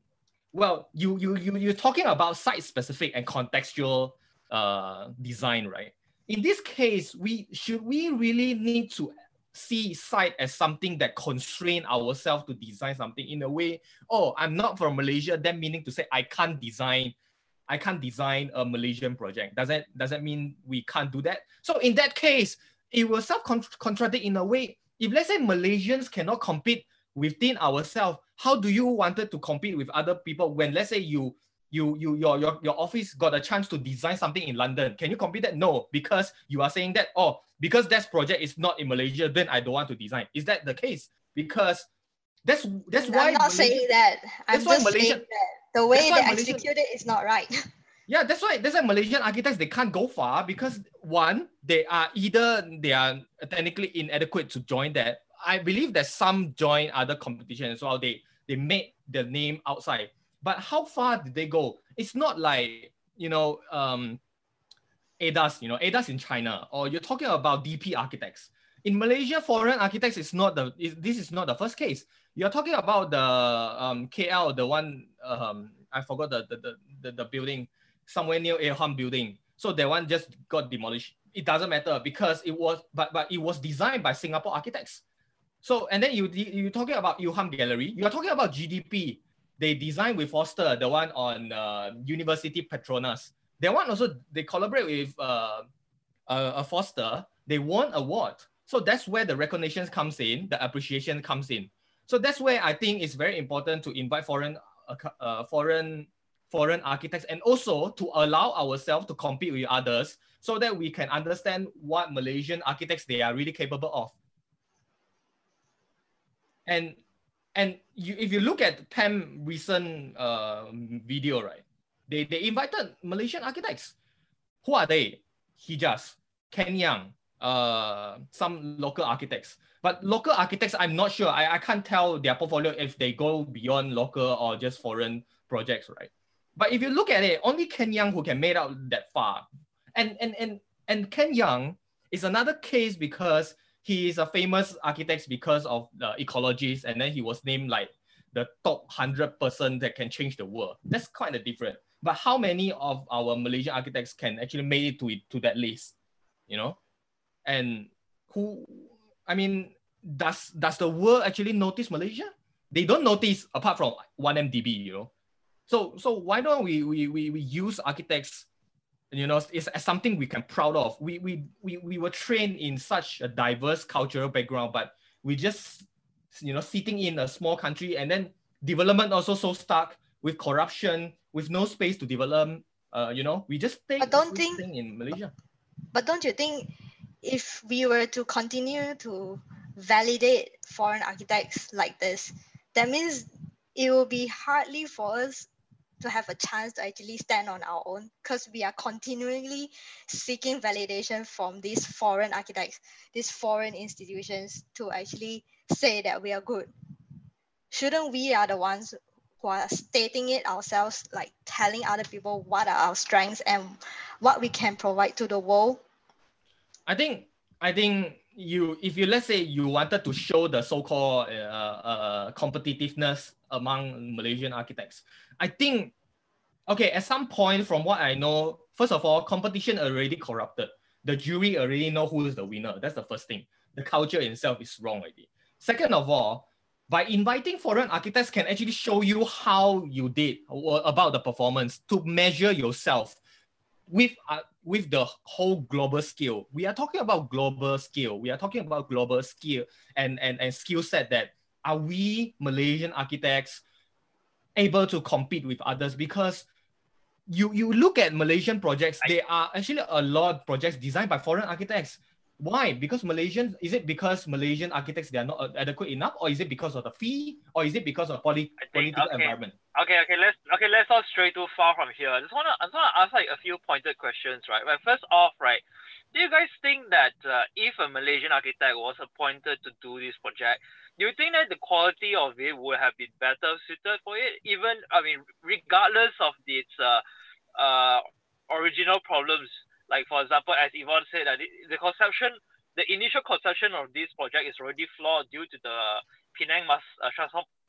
well, you you you you're talking about site specific and contextual uh design, right? In this case, we should we really need to see site as something that constrain ourselves to design something in a way oh i'm not from malaysia then meaning to say i can't design i can't design a malaysian project. Does that does that mean we can't do that? So in that case it will self contradict in a way. If let's say malaysians cannot compete within ourselves how do you wanted to compete with other people when let's say you you you your, your your office got a chance to design something in london can you compete that no because you are saying that oh because that project is not in malaysia then i don't want to design is that the case because that's that's why i'm not Malaysia- saying that i'm that's why just Malaysia- saying that the way they Malaysia- execute it is not right [LAUGHS] Yeah, that's why that's why Malaysian architects they can't go far because one, they are either they are technically inadequate to join that. I believe that some join other competitions as well. They they made the name outside. But how far did they go? It's not like, you know, um, Aedas, you know, Aedas in China, or you're talking about DP architects. In Malaysia, foreign architects is not the, is, this is not the first case. You're talking about the um, KL, the one, um, I forgot the, the, the, the, the building, somewhere near Aham building. So that one just got demolished. It doesn't matter because it was, but, but it was designed by Singapore architects. So, and then you, you're talking about Ilham Gallery, you're talking about GDP. They designed with Foster, the one on uh, University Petronas. That one also, they collaborate with uh, a Foster. They won award. So that's where the recognition comes in, the appreciation comes in. So that's where I think it's very important to invite foreign, uh, uh foreign, foreign architects and also to allow ourselves to compete with others so that we can understand what Malaysian architects they are really capable of. And and you, if you look at PAM recent uh, video, right, they, they invited Malaysian architects. Who are they? Hijjas, Ken Yeang, uh, some local architects. But local architects, I'm not sure. I, I can't tell their portfolio if they go beyond local or just foreign projects, right? But if you look at it, only Ken Yeang who can make out that far. And and and and Ken Yeang is another case because he is a famous architect because of the ecologies, and then he was named like the top 100 person that can change the world. That's quite a different. But how many of our Malaysian architects can actually make it to it to that list? You know? And who I mean, does does the world actually notice Malaysia? They don't notice apart from 1MDB, you know. So so why don't we we we, we use architects you know, it's, something we can proud of. We, we, we, we were trained in such a diverse cultural background, but we just, you know, sitting in a small country and then development also so stuck with corruption, with no space to develop. Uh, you know, we just think. I don't think in Malaysia. But don't you think if we were to continue to validate foreign architects like this, that means it will be hardly for us to have a chance to actually stand on our own because we are continually seeking validation from these foreign architects, these foreign institutions to actually say that we are good. Shouldn't we are the ones who are stating it ourselves, like telling other people what are our strengths and what we can provide to the world? I think I think you if you let's say you wanted to show the so-called uh, uh, competitiveness among Malaysian architects. I think, okay, at some point from what I know, first of all, competition already corrupted. The jury already know who is the winner. That's the first thing. The culture itself is wrong already. Second of all, by inviting foreign architects can actually show you how you did about the performance to measure yourself with uh, with the whole global scale. We are talking about global scale. We are talking about global skill and, and, and skill set that are we Malaysian architects able to compete with others? Because you you look at Malaysian projects, there are actually a lot of projects designed by foreign architects. Why? Because Malaysian is it because Malaysian architects they are not adequate enough, or is it because of the fee, or is it because of poly- think, political okay. environment? Okay, okay, let's okay, let's not stray too far from here. I just wanna I just wanna ask like a few pointed questions, right? Well, first off, right, do you guys think that uh, if a Malaysian architect was appointed to do this project, do you think that the quality of it would have been better suited for it? Even I mean, regardless of its uh, uh, original problems, like for example, as Yvonne said, that the conception, the initial conception of this project is already flawed due to the Penang mas, uh,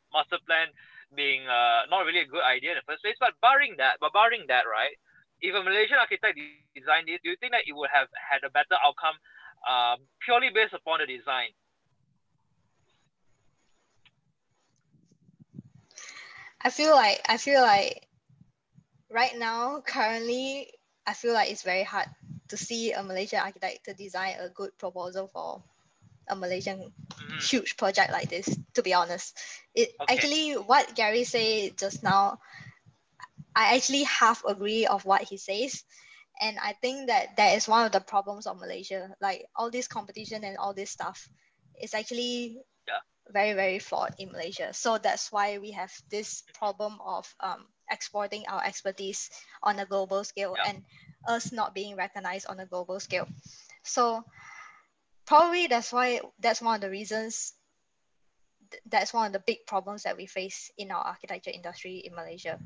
master plan being uh, not really a good idea in the first place. But barring that, but barring that, right? If a Malaysian architect designed this, do you think that it would have had a better outcome uh, purely based upon the design? I feel like I feel like right now, currently, I feel like it's very hard to see a Malaysian architect to design a good proposal for a Malaysian mm-hmm. huge project like this. To be honest, it okay. actually what Gary said just now, I actually half agree of what he says, and I think that that is one of the problems of Malaysia. Like all this competition and all this stuff, is actually very very flawed in Malaysia. So that's why we have this problem of um, exporting our expertise on a global scale yeah. and us not being recognized on a global scale. So probably that's why that's one of the reasons that's one of the big problems that we face in our architecture industry in Malaysia.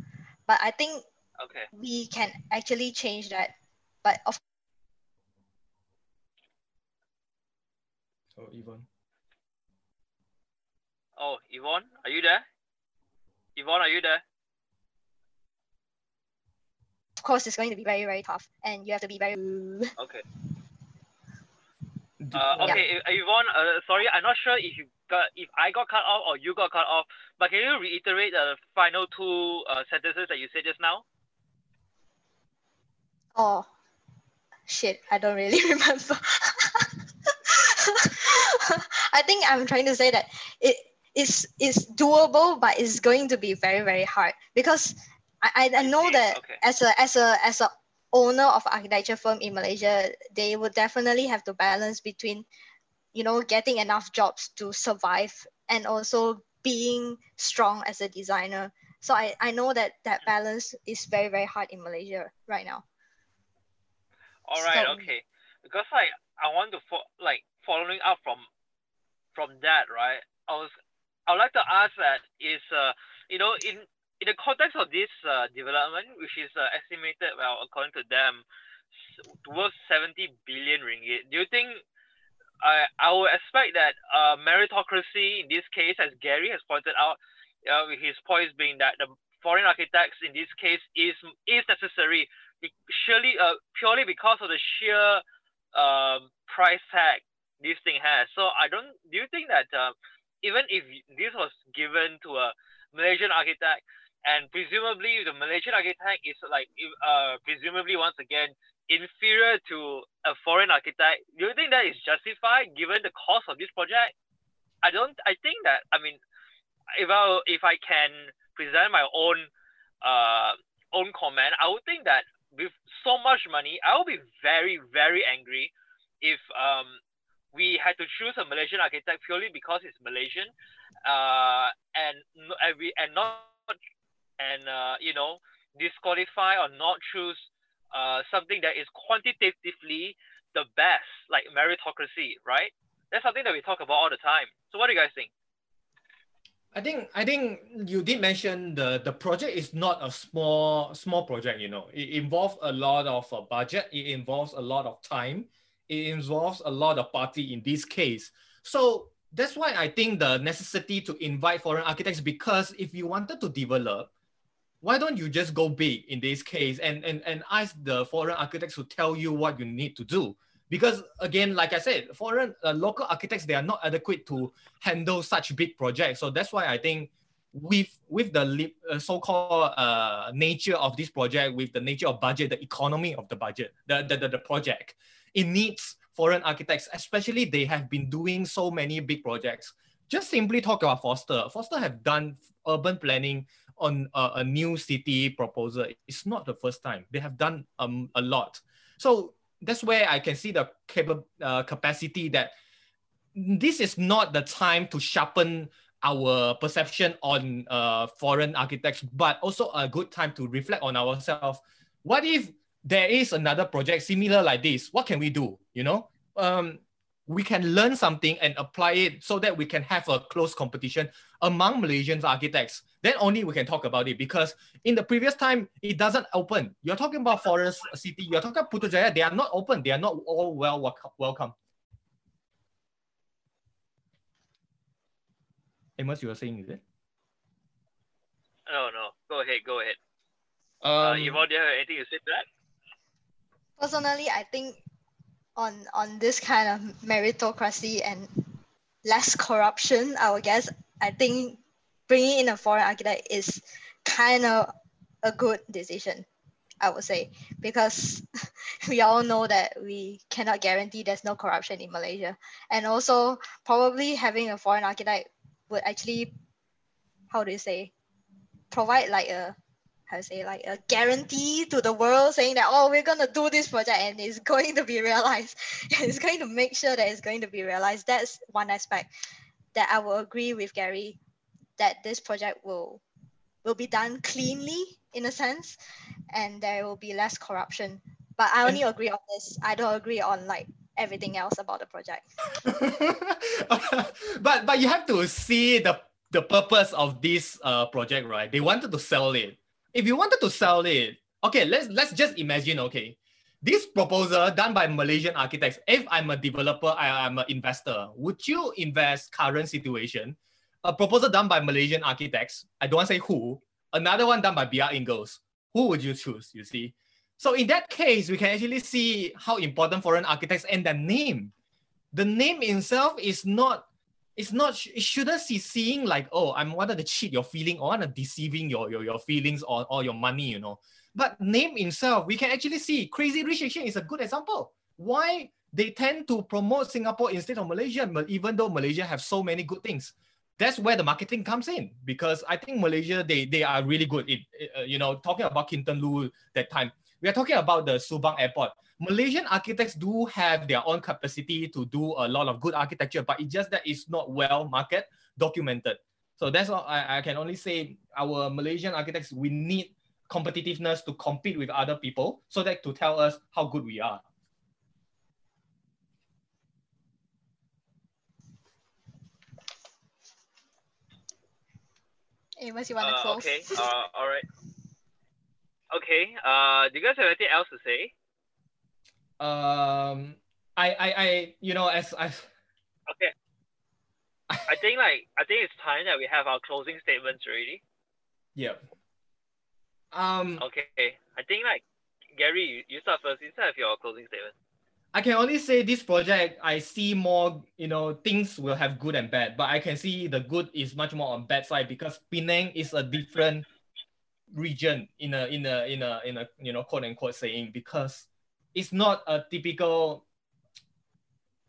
But I think Okay. we can actually change that. But of So Yvonne. Oh, Yvonne, are you there? Yvonne, are you there? Course, it's going to be very, very tough, and you have to be very. Okay. Uh, okay, uh, Yvonne, uh, sorry, I'm not sure if you got if I got cut off or you got cut off, but can you reiterate the final two uh, sentences that you said just now? Oh, shit! I don't really [LAUGHS] remember. I think I'm trying to say that it is is doable, but it's going to be very, very hard because I, I, know that okay. as a as a as a owner of architecture firm in Malaysia, they would definitely have to balance between, you know, getting enough jobs to survive and also being strong as a designer. So I, I know that that balance is very, very hard in Malaysia right now. All right, So- okay. Because like I want to fo- like following up from from that, right? I was I would like to ask that is uh you know in in the context of this uh, development, which is uh, estimated well according to them towards 70 billion ringgit, do you think I I would expect that uh, meritocracy in this case, as Gary has pointed out, uh, his points being that the foreign architects in this case is is necessary surely uh, purely because of the sheer um, price tag this thing has. So I don't. Do you think that uh, even if this was given to a Malaysian architect, and presumably the Malaysian architect is like uh, presumably once again inferior to a foreign architect, do you think that is justified given the cost of this project? I don't. I think that. I mean, if I if I can present my own uh own comment, I would think that with so much money, I would be very very angry if um we had to choose a Malaysian architect purely because it's Malaysian, uh and and we and not and uh you know disqualify or not choose uh something that is quantitatively the best like meritocracy, right? That's something that we talk about all the time. So what do you guys think? I think I think you did mention the the project is not a small small project. You know, it involves a lot of uh, budget. It involves a lot of time. It involves a lot of party in this case. So that's why I think the necessity to invite foreign architects because if you wanted to develop, why don't you just go big in this case and and and ask the foreign architects to tell you what you need to do? Because again, like I said, foreign uh, local architects they are not adequate to handle such big projects. So that's why I think with with the uh, so-called uh, nature of this project, with the nature of budget, the economy of the budget, the, the, the, the project, it needs foreign architects, especially they have been doing so many big projects. Just simply talk about Foster. Foster have done urban planning on a, a new city proposal. It's not the first time. They have done um, a lot. So that's where I can see the capa- uh, capacity that this is not the time to sharpen our perception on uh, foreign architects, but also a good time to reflect on ourselves. What if there is another project similar like this? What can we do? You know, um, we can learn something and apply it so that we can have a close competition among Malaysian architects. Then only we can talk about it because in the previous time it doesn't open. You're talking about Forest City. You're talking about Putrajaya. They are not open. They are not all well welcome. welcome. Amos, you were saying, is it? No, no. Go ahead. Go ahead. Um, uh, Yvonne, do you have anything to say to that? Personally, I think on on this kind of meritocracy and less corruption, I would guess I think bringing in a foreign architect is kind of a good decision. I would say. Because [LAUGHS] we all know that we cannot guarantee there's no corruption in Malaysia, and also probably having a foreign architect would actually, how do you say, provide like a how to say like a guarantee to the world saying that oh we're gonna do this project and it's going to be [LAUGHS] realized. [LAUGHS] It's going to make sure that it's going to be realized. That's one aspect that i will agree with gary that this project will will be done cleanly in a sense and there will be less corruption but i only agree on this i don't agree on like everything else about the project [LAUGHS] but but you have to see the the purpose of this uh, project, right? They wanted to sell it. If you wanted to sell it, okay, let's let's just imagine, okay, this proposal done by Malaysian architects. If I'm a developer, I, am an investor. Would you invest current situation? A proposal done by Malaysian architects. I don't want to say who. Another one done by Bjarke Ingels. Who would you choose? You see. So in that case, we can actually see how important foreign architects and the name. The name itself is not it's not it shouldn't see seeing like oh i'm wanted to cheat your feeling or want to deceiving your, your your feelings or, or your money you know but name itself we can actually see crazy rich asian is a good example why they tend to promote singapore instead of malaysia even though malaysia have so many good things that's where the marketing comes in because i think malaysia they they are really good it, uh, you know talking about Kington Loo that time we are talking about the subang airport Malaysian architects do have their own capacity to do a lot of good architecture, but it's just that it's not well market documented. So that's all I, I can only say our Malaysian architects, we need competitiveness to compete with other people so that to tell us how good we are. Amos, you want to Uh, close? okay. [LAUGHS] Uh, all right. Okay. Uh, do you guys have anything else to say? Um, I, I, I, you know, as I, Okay. I think like I think it's time that we have our closing statements already. yeah. Um, Okay. I think like Gary, you, you start first. You start with your closing statement. I can only say this project, I see more, you know, things will have good and bad, but I can see the good is much more on bad side because Penang is a different region in a in a in a in a you know quote unquote saying because it's not a typical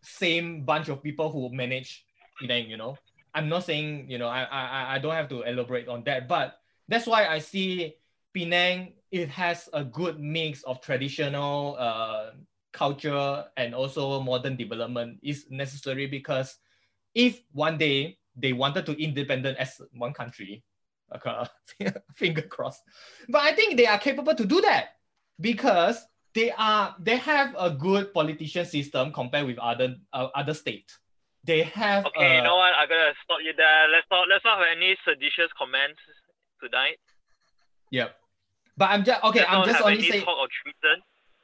same bunch of people who manage Penang, you know. I'm not saying, you know, I, I, I don't have to elaborate on that, but that's why I see Penang, it has a good mix of traditional uh, culture and also modern development is necessary because if one day they wanted to independent as one country, okay, [LAUGHS] finger crossed. But I think they are capable to do that because they are they have a good politician system compared with other uh, other states. They have Okay, you uh, know what? I'm gonna stop you there. Let's not let's not have any seditious comments tonight. Yep. But I'm just okay. let's I'm just only saying talk of treason.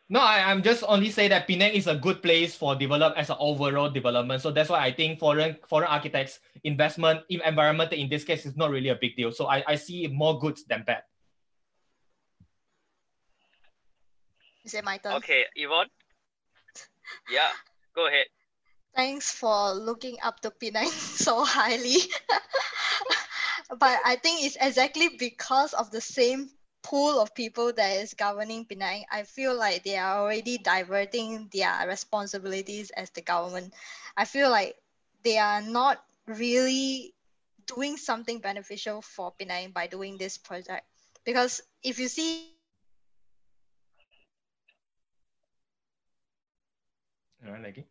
No. I, I'm just only say that Penang is a good place for develop as an overall development. So that's why I think foreign foreign architects investment in environment in this case is not really a big deal. So I, I see more goods than bad. Is it my turn? Okay, Yvonne. Yeah, go ahead. Thanks for looking up to Penang [LAUGHS] so highly. [LAUGHS] but I think it's exactly because of the same pool of people that is governing Penang. I feel like they are already diverting their responsibilities as the government. I feel like they are not really doing something beneficial for Penang by doing this project. Because if you see All right,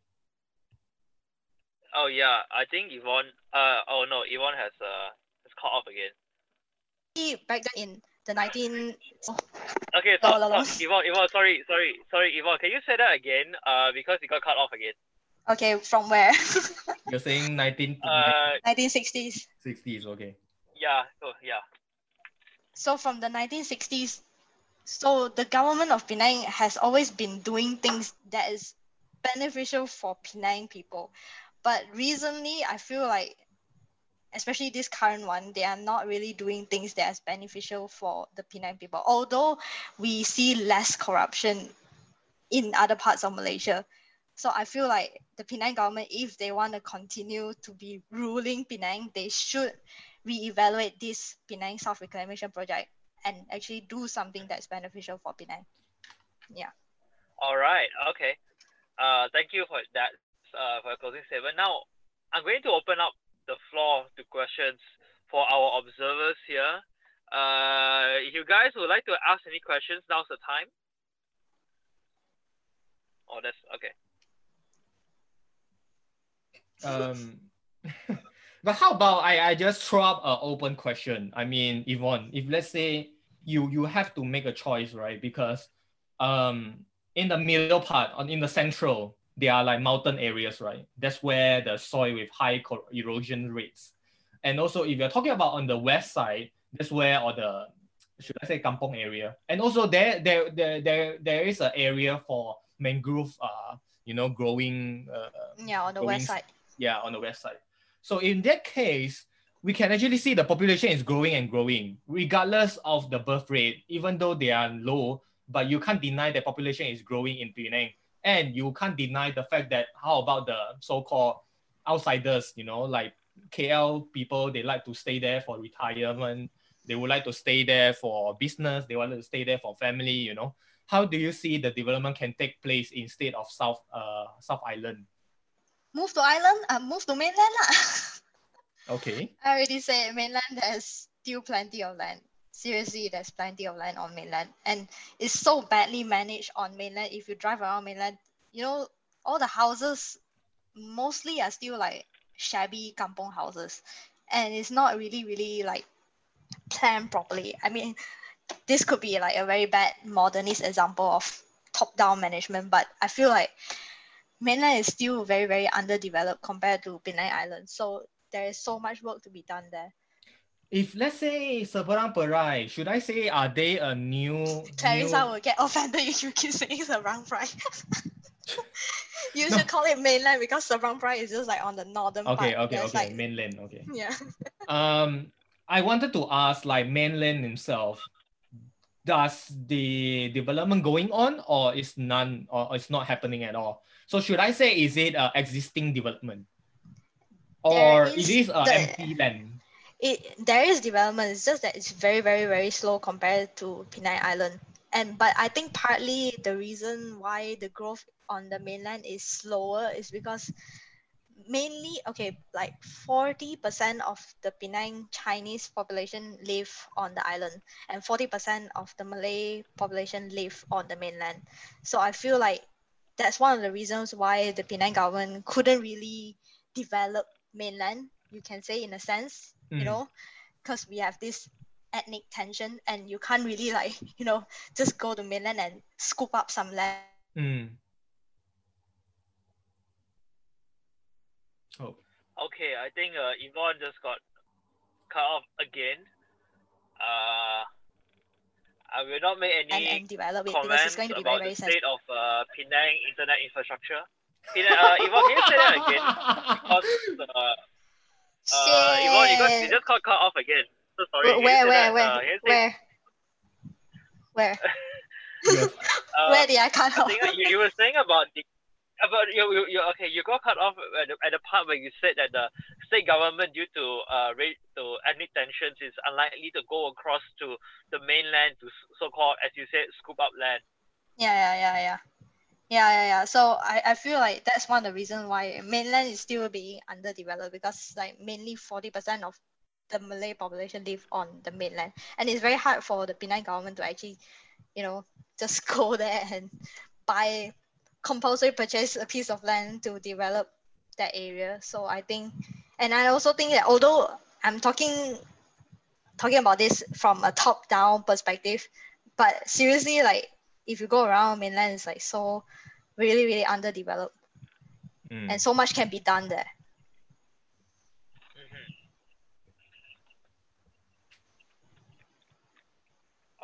Oh yeah, I think Yvonne. Uh oh no, Yvonne has uh has cut off again. back then in the 19 Okay, No, stop, no, no. stop. Yvonne, Yvonne, sorry, sorry, sorry, Yvonne. Can you say that again? Uh, because it got cut off again. okay from where [LAUGHS] You're saying 1960s, Uh, 1960s 60s okay. yeah. So yeah. so from the 1960s so the government of penang has always been doing things that is beneficial for penang people but recently i feel like especially this current one they are not really doing things that is beneficial for the penang people although we see less corruption in other parts of malaysia so i feel like the penang government if they want to continue to be ruling penang they should reevaluate this Penang South Reclamation Project and actually do something that's beneficial for Penang. Yeah. All right. Okay. Uh, thank you for that. Uh, for closing statement. Now, I'm going to open up the floor to questions for our observers here. Uh, if you guys would like to ask any questions, now's the time. Oh, that's okay. Um, [LAUGHS] but how about I, I just throw up an open question? I mean, Yvonne, if let's say you you have to make a choice, right? Because um, in the middle part, on in the central, there are like mountain areas, right? That's where the soil with high erosion rates. And also, if you're talking about on the west side, that's where or the should I say kampong area, and also there there there there, there is an area for mangrove, uh, you know, growing. Uh, yeah, on the growing, west side. Yeah, on the west side. So in that case, we can actually see the population is growing and growing, regardless of the birth rate, even though they are low. But you can't deny that population is growing in Penang, and you can't deny the fact that how about the so-called outsiders, you know, like KL people, they like to stay there for retirement. They would like to stay there for business. They want to stay there for family, you know. How do you see the development can take place instead of South uh South Island? Move to island, uh, move to mainland. okay. [LAUGHS] I already said mainland there's still plenty of land. Seriously, there's plenty of land on mainland. And it's so badly managed on mainland. If you drive around mainland, you know, all the houses mostly are still like shabby kampong houses and it's not really really like planned properly i mean this could be like a very bad modernist example of top down management but i feel like mainland is still very very underdeveloped compared to penang island so there is so much work to be done there if let's say Seberang Perai, should I say are they a new? Clarissa new... will get offended if you keep saying Seberang Perai. [LAUGHS] you should call it mainland because Seberang Perai is just like on the northern okay, part. Okay, okay, like, mainland. Okay. Yeah. um, I wanted to ask like mainland himself. Does the development going on or is none or it's not happening at all? So should I say is it a existing development? Or is, it a the, empty land? It there is development. It's just that it's very, very, very slow compared to Penang Island and but I think partly the reason why the growth on the mainland is slower is because mainly okay like 40% of the Penang Chinese population live on the island and 40% of the Malay population live on the mainland so I feel like that's one of the reasons why the Penang government couldn't really develop mainland you can say in a sense mm. you know because we have this ethnic tension and you can't really like [LAUGHS] you know just go to mainland and scoop up some land mm. oh okay i think uh, yvonne just got cut off again uh I will not make any and, and develop it comments it's going to be about very, the very state of uh, Penang internet infrastructure. Penang, uh, Yvonne, can you say that again? [LAUGHS] Because uh, uh, Yvonne, you, got, you just got cut off again. So sorry. Where, where, where, uh, where, where? uh, where did I cut off? You, you were saying about the about you, you, you okay you got cut off at the, at the part where you said that the state government due to uh rate to ethnic tensions is unlikely to go across to the mainland to so-called as you said scoop up land yeah yeah yeah yeah yeah yeah yeah so I, I feel like that's one of the reasons why mainland is still being underdeveloped because like mainly 40% of the Malay population live on the mainland, and it's very hard for the Penang government to actually, you know, [LAUGHS] just go there and buy compulsory purchase a piece of land to develop that area. So I think, and I also think that although I'm talking talking about this from a top down perspective, but seriously, like if you go around mainland, it's like so really really underdeveloped, mm. and so much can be done there.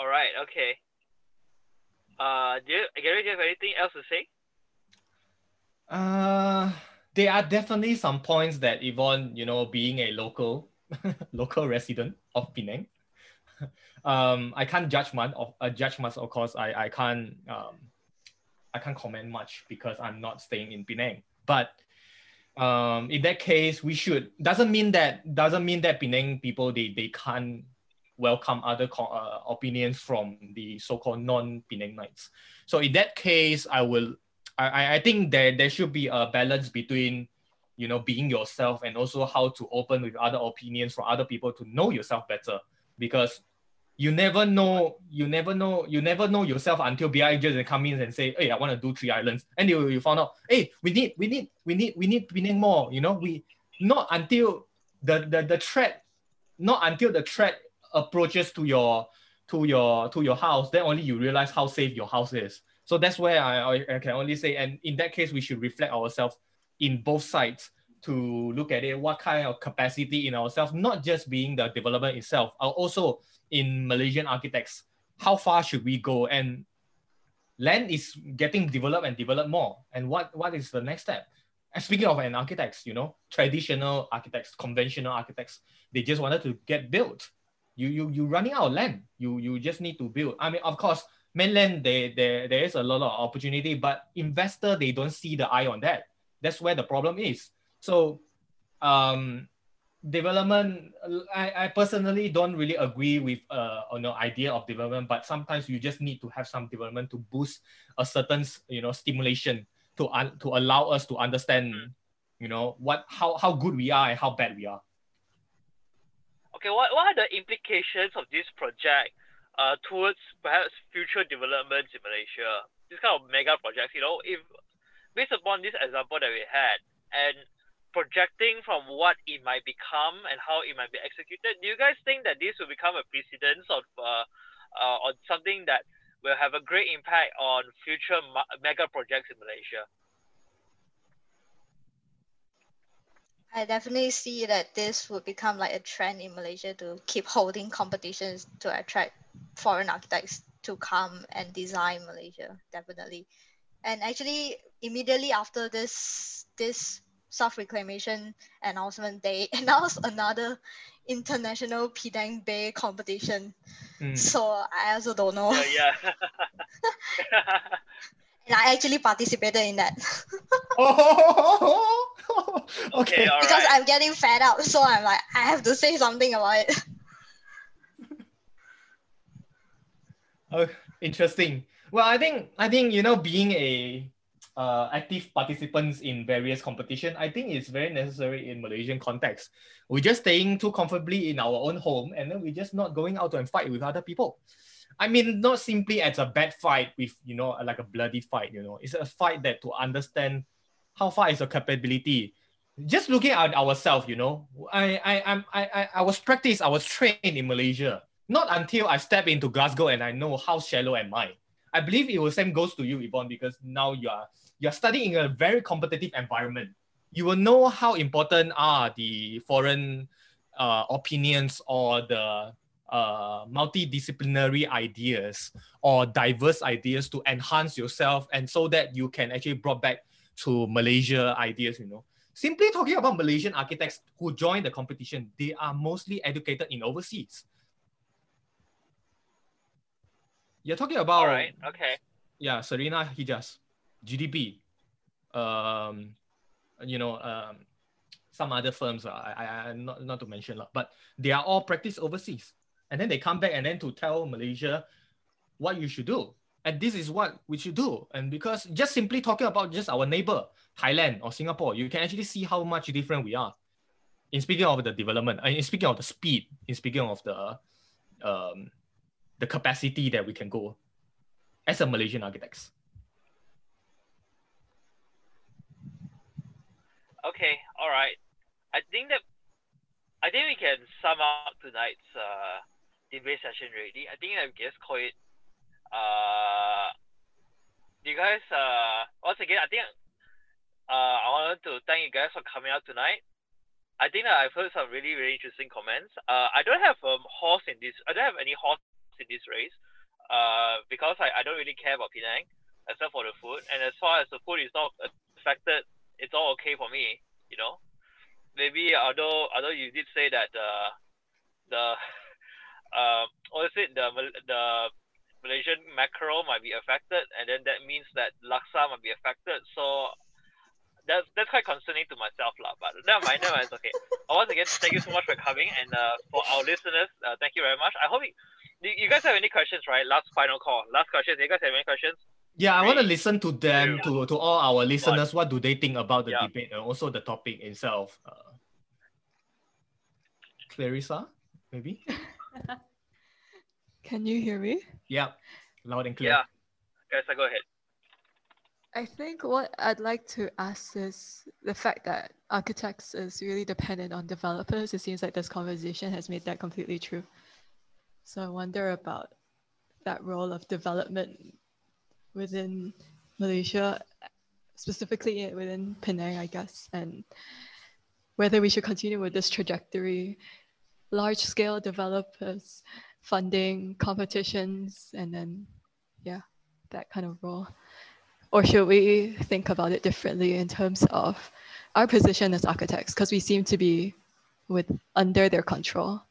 All right. Okay. Uh, do you, Gary, do you have anything else to say? Uh, there are definitely some points that Yvonne, you know, being a local, [LAUGHS] local resident of Penang, [LAUGHS] um, I can't judge much of uh, judge much. Of course, I I can't um, I can't comment much because I'm not staying in Penang. But um, in that case, we should doesn't mean that doesn't mean that Penang people they they can't welcome other uh, opinions from the so-called non-Penangites. So in that case, I will, I, I think that there should be a balance between, you know, being yourself and also how to open with other opinions from other people to know yourself better. Because you never know, you never know, you never know yourself until BI just come in and say, hey, I want to do three islands. And you, you found out, hey, we need, we need, we need, we need Penang more, you know, we, not until the, the, the threat, not until the threat approaches to your to your to your house, then only you realize how safe your house is. So that's where I, I, can only say, and in that case, we should reflect ourselves in both sides to look at it, what kind of capacity in ourselves, not just being the development itself, uh, also in Malaysian architects, how far should we go? And land is getting developed and developed more. And what, what is the next step? And speaking of an architects, you know, traditional architects, conventional architects, they just wanted to get built. You you you running out of land. You you just need to build. I mean, of course, mainland there there there is a lot of opportunity, but investor they don't see the eye on that. That's where the problem is. So, um, development. I, I personally don't really agree with uh you know idea of development, but sometimes you just need to have some development to boost a certain you know stimulation to un, to allow us to understand you know what how how good we are and how bad we are. Okay, what, what are the implications of this project uh, towards perhaps future developments in Malaysia? This kind of mega projects, you know, if based upon this example that we had and projecting from what it might become and how it might be executed, do you guys think that this will become a precedence of uh, uh, on something that will have a great impact on future mega projects in Malaysia? I definitely see that this would become like a trend in Malaysia to keep holding competitions to attract foreign architects to come and design Malaysia, definitely. And actually, immediately after this this South Reclamation announcement, they [LAUGHS] announced another international Penang Bay competition. Mm. So I also don't know. Uh, yeah. [LAUGHS] and I actually participated in that. [LAUGHS] oh, okay. okay because right. I'm getting fed up, so I'm like, I have to say something about it. oh, interesting. Well, I think I think you know being a uh, active participants in various competition, I think it's very necessary in Malaysian context. We're just staying too comfortably in our own home, and then we're just not going out to and fight with other people. I mean, not simply as a bad fight with you know like a bloody fight. You know, it's a fight that to understand how far is your capability. Just looking at ourselves, you know, I I I I, I was practiced, I was trained in Malaysia. Not until I step into Glasgow and I know how shallow am I. I believe it will same goes to you, Yvonne, because now you are you're studying in a very competitive environment. You will know how important are the foreign uh, opinions or the uh, multidisciplinary ideas or diverse ideas to enhance yourself and so that you can actually brought back to Malaysia ideas, you know. Simply talking about Malaysian architects who join the competition, they are mostly educated in overseas. You're talking about All right, okay. Yeah, Serina Hijjas, GDP, um, you know, um, some other firms, uh, I, I, not, not to mention, but they are all practiced overseas. And then they come back and then to tell Malaysia what you should do. And this is what we should do. And because just simply talking about just our neighbor, Thailand or Singapore, you can actually see how much different we are. In speaking of the development, in speaking of the speed, in speaking of the um, the capacity that we can go as a Malaysian architects. Okay, all right. I think that I think we can sum up tonight's uh, debate session already. I think I just call it. Uh, you guys, uh, once again, I think uh, I wanted to thank you guys for coming out tonight. I think that I've heard some really, really interesting comments. Uh, I don't have a um, horse in this. I don't have any horse in this race. Uh, because I, I don't really care about Penang except for the food. And as far as the food is not affected, it's all okay for me. You know, maybe although although you did say that uh, the uh, [LAUGHS] what is it the the Malaysian mackerel might be affected, and then that means that laksa might be affected. So that's that's quite concerning to myself, lah. But never mind, never mind, it's okay. once again, thank you so much for coming, and uh, for our listeners, uh, thank you very much. I hope you, you guys have any questions, right? Last final call, last question. Do you guys have any questions? Yeah, I want to listen to them, to, to all our listeners. What do they think about the yeah. debate and also the topic itself? Uh, Clarissa, maybe? [LAUGHS] Can you hear me? Yeah, loud and clear. Yeah, yes, I go ahead. I think what I'd like to ask is the fact that architects is really dependent on developers. It seems like this conversation has made that completely true. So I wonder about that role of development within Malaysia, specifically within Penang, I guess, and whether we should continue with this trajectory, large scale developers, funding, competitions, and then, yeah, that kind of role. Or should we think about it differently in terms of our position as architects? Because we seem to be with under their control.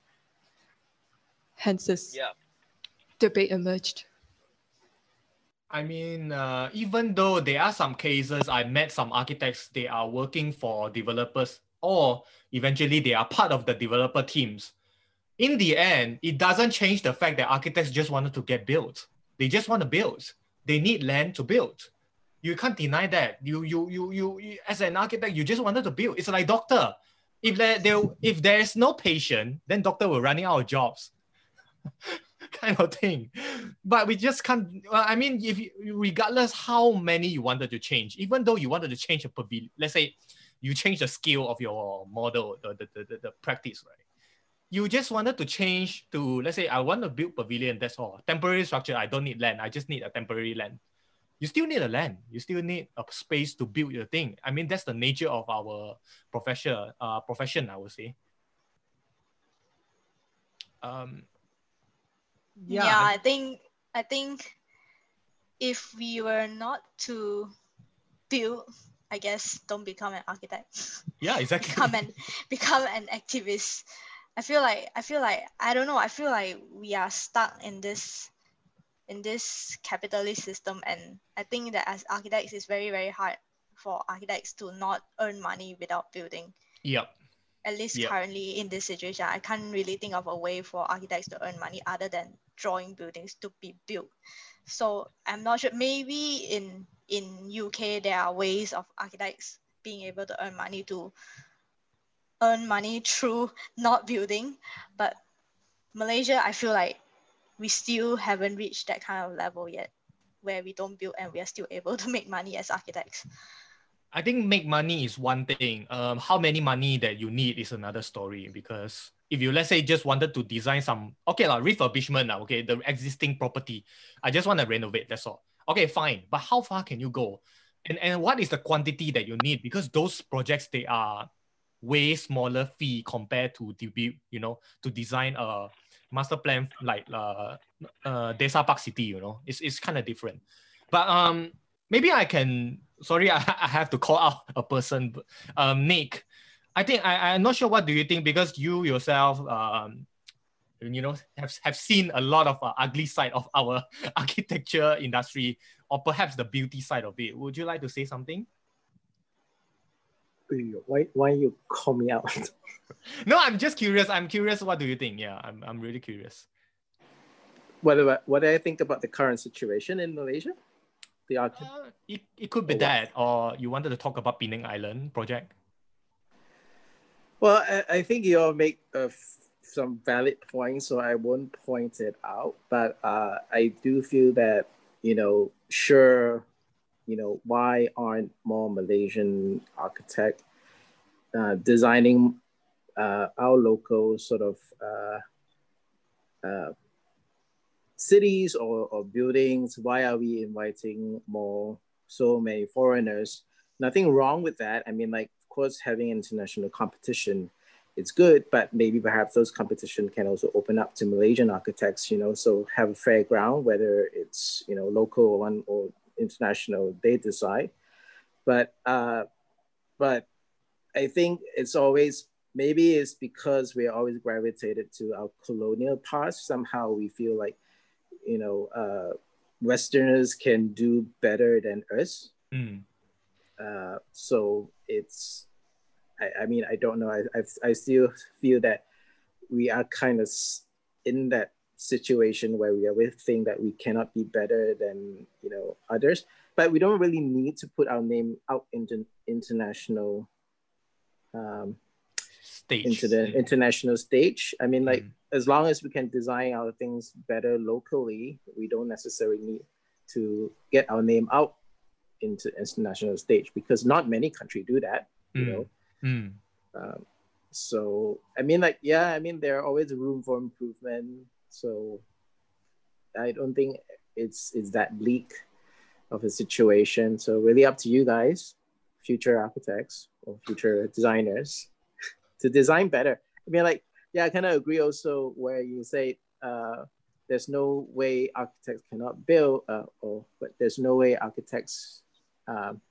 Hence this Yeah. debate emerged. I mean, uh, even though there are some cases, I met some architects, they are working for developers or eventually they are part of the developer teams. In the end, it doesn't change the fact that architects just wanted to get built. They just want to build. They need land to build. You can't deny that. You, you, you, you, you as an architect, you just wanted to build. It's like doctor. If there, there if there is no patient, then doctor will running out of jobs. [LAUGHS] [LAUGHS] kind of thing. But we just can't. Well, I mean, if you, regardless how many you wanted to change, even though you wanted to change a pavilion, let's say you change the scale of your model, the, the, the, the, the practice, right? You just wanted to change to, let's say, I want to build pavilion, that's all. Temporary structure, I don't need land. I just need a temporary land. You still need a land. You still need a space to build your thing. I mean, that's the nature of our profession, uh, profession, I would say. Um, yeah, yeah, I think I think if we were not to build, I guess don't become an architect. yeah, [LAUGHS] exactly. become an become an activist. I feel like I feel like I don't know. I feel like we are stuck in this in this capitalist system, and I think that as architects, it's very very hard for architects to not earn money without building. Yep. At least Yep. currently in this situation, I can't really think of a way for architects to earn money other than drawing buildings to be built. So I'm not sure. Maybe in in UK there are ways of architects being able to earn money to earn money through not building, but Malaysia, I feel like we still haven't reached that kind of level yet, where we don't build and we are still able to make money as architects. I think make money is one thing. Um, how many money that you need is another story. Because if you let's say just wanted to design some okay like refurbishment, lah, okay, the existing property, I just want to renovate. That's all. Okay, fine. But how far can you go? And and what is the quantity that you need? Because those projects they are way smaller fee compared to be you know to design a master plan like uh, uh Desa Park City. You know, it's it's kind of different. But um, maybe I can. Sorry, I, [LAUGHS] I have to call out a person. Um, Nick, I think I I'm not sure. What do you think? Because you yourself, um, you know, have have seen a lot of uh, ugly side of our [LAUGHS] architecture industry, or perhaps the beauty side of it. Would you like to say something? Why why you call me out? [LAUGHS] No, I'm just curious. I'm curious. What do you think? Yeah, I'm I'm really curious. what about what do I think about the current situation in Malaysia? The archi- Uh, it, it could be Oh, wow. that, or you wanted to talk about Penang Island project. Well, I, I think you all make uh, f- some valid points, so I won't point it out. But uh, I do feel that you know, sure, you know, why aren't more Malaysian architect uh, designing uh, our local sort of uh, uh, cities or, or buildings? Why are we inviting more so many foreigners? Nothing wrong with that. I mean, like, course, having international competition, it's good, but maybe perhaps those competition can also open up to Malaysian architects, you know, so have a fair ground, whether it's, you know, local or one or international, they decide. But, uh, but I think it's always, maybe it's because we're always gravitated to our colonial past. Somehow we feel like, you know, uh, Westerners can do better than us. Mm. Uh, so it's, I, I mean, I don't know. I, I, I still feel that we are kind of in that situation where we always think that we cannot be better than you know others, but we don't really need to put our name out into international, um, Stage. into the international stage. I mean, like Mm. as long as we can design our things better locally, we don't necessarily need to get our name out into international stage because not many countries do that. You Mm. know, Mm. um, so I mean, like yeah, I mean there are always room for improvement. So I don't think it's it's that bleak of a situation. So really up to you guys, future architects or future designers. [LAUGHS] to design better. I mean, like, yeah, I kind of agree also where you say uh, there's no way architects cannot build, uh, or but there's no way architects um,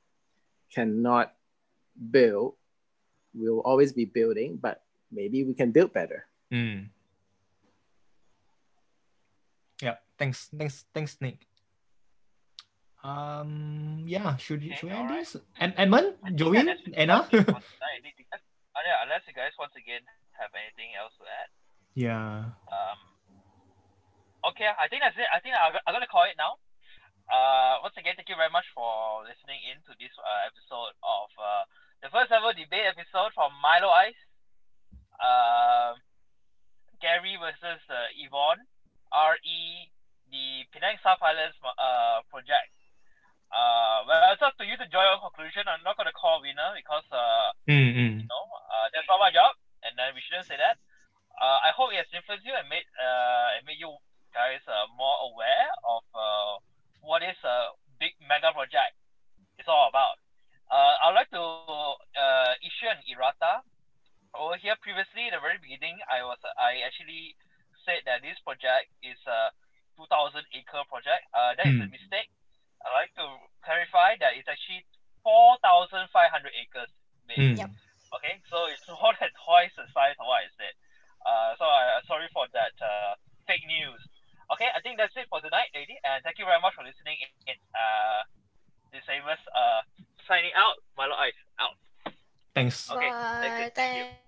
cannot build. We'll always be building, but maybe we can build better. Mm. Yeah, thanks, thanks, thanks, Nick. Um, yeah, should Okay, should we end alright. this? Em- Edmund, I think Joey, that's it Anna. for tonight. Uh, yeah, unless you guys once again have anything else to add. yeah. Um, okay, I think that's it. I think I'm, I'm gonna call it now. Uh, once again, thank you very much for listening in to this uh, episode of uh, the first ever debate episode from Miloais. Um, Gary versus uh, Yvonne, RE, the Penang South Islands uh, project. Uh, well, it's up to you to draw your conclusion. I'm not gonna call a winner because uh, Mm, mm. you know, uh, that's not my job, and then we shouldn't say that. Uh, I hope it has influenced you and made uh, and made you guys uh, more aware of uh, what is a big mega project is all about. Uh, I'd like to uh, issue an errata over here. Previously, in the very beginning, I was I actually said that this project is a 2,000 acre project. Uh, that is a Hmm. mistake. I'd like to clarify that it's actually 4,500 acres. big. Mm. Yep. Okay, so it's [LAUGHS] more than twice the size of what I said. Uh, so I, sorry for that uh, fake news. Okay, I think that's it for tonight, lady, and thank you very much for listening. In, in uh, this Amos uh, signing out. Miloais out. Thanks. Okay, Bye. thank you, thank you. Thank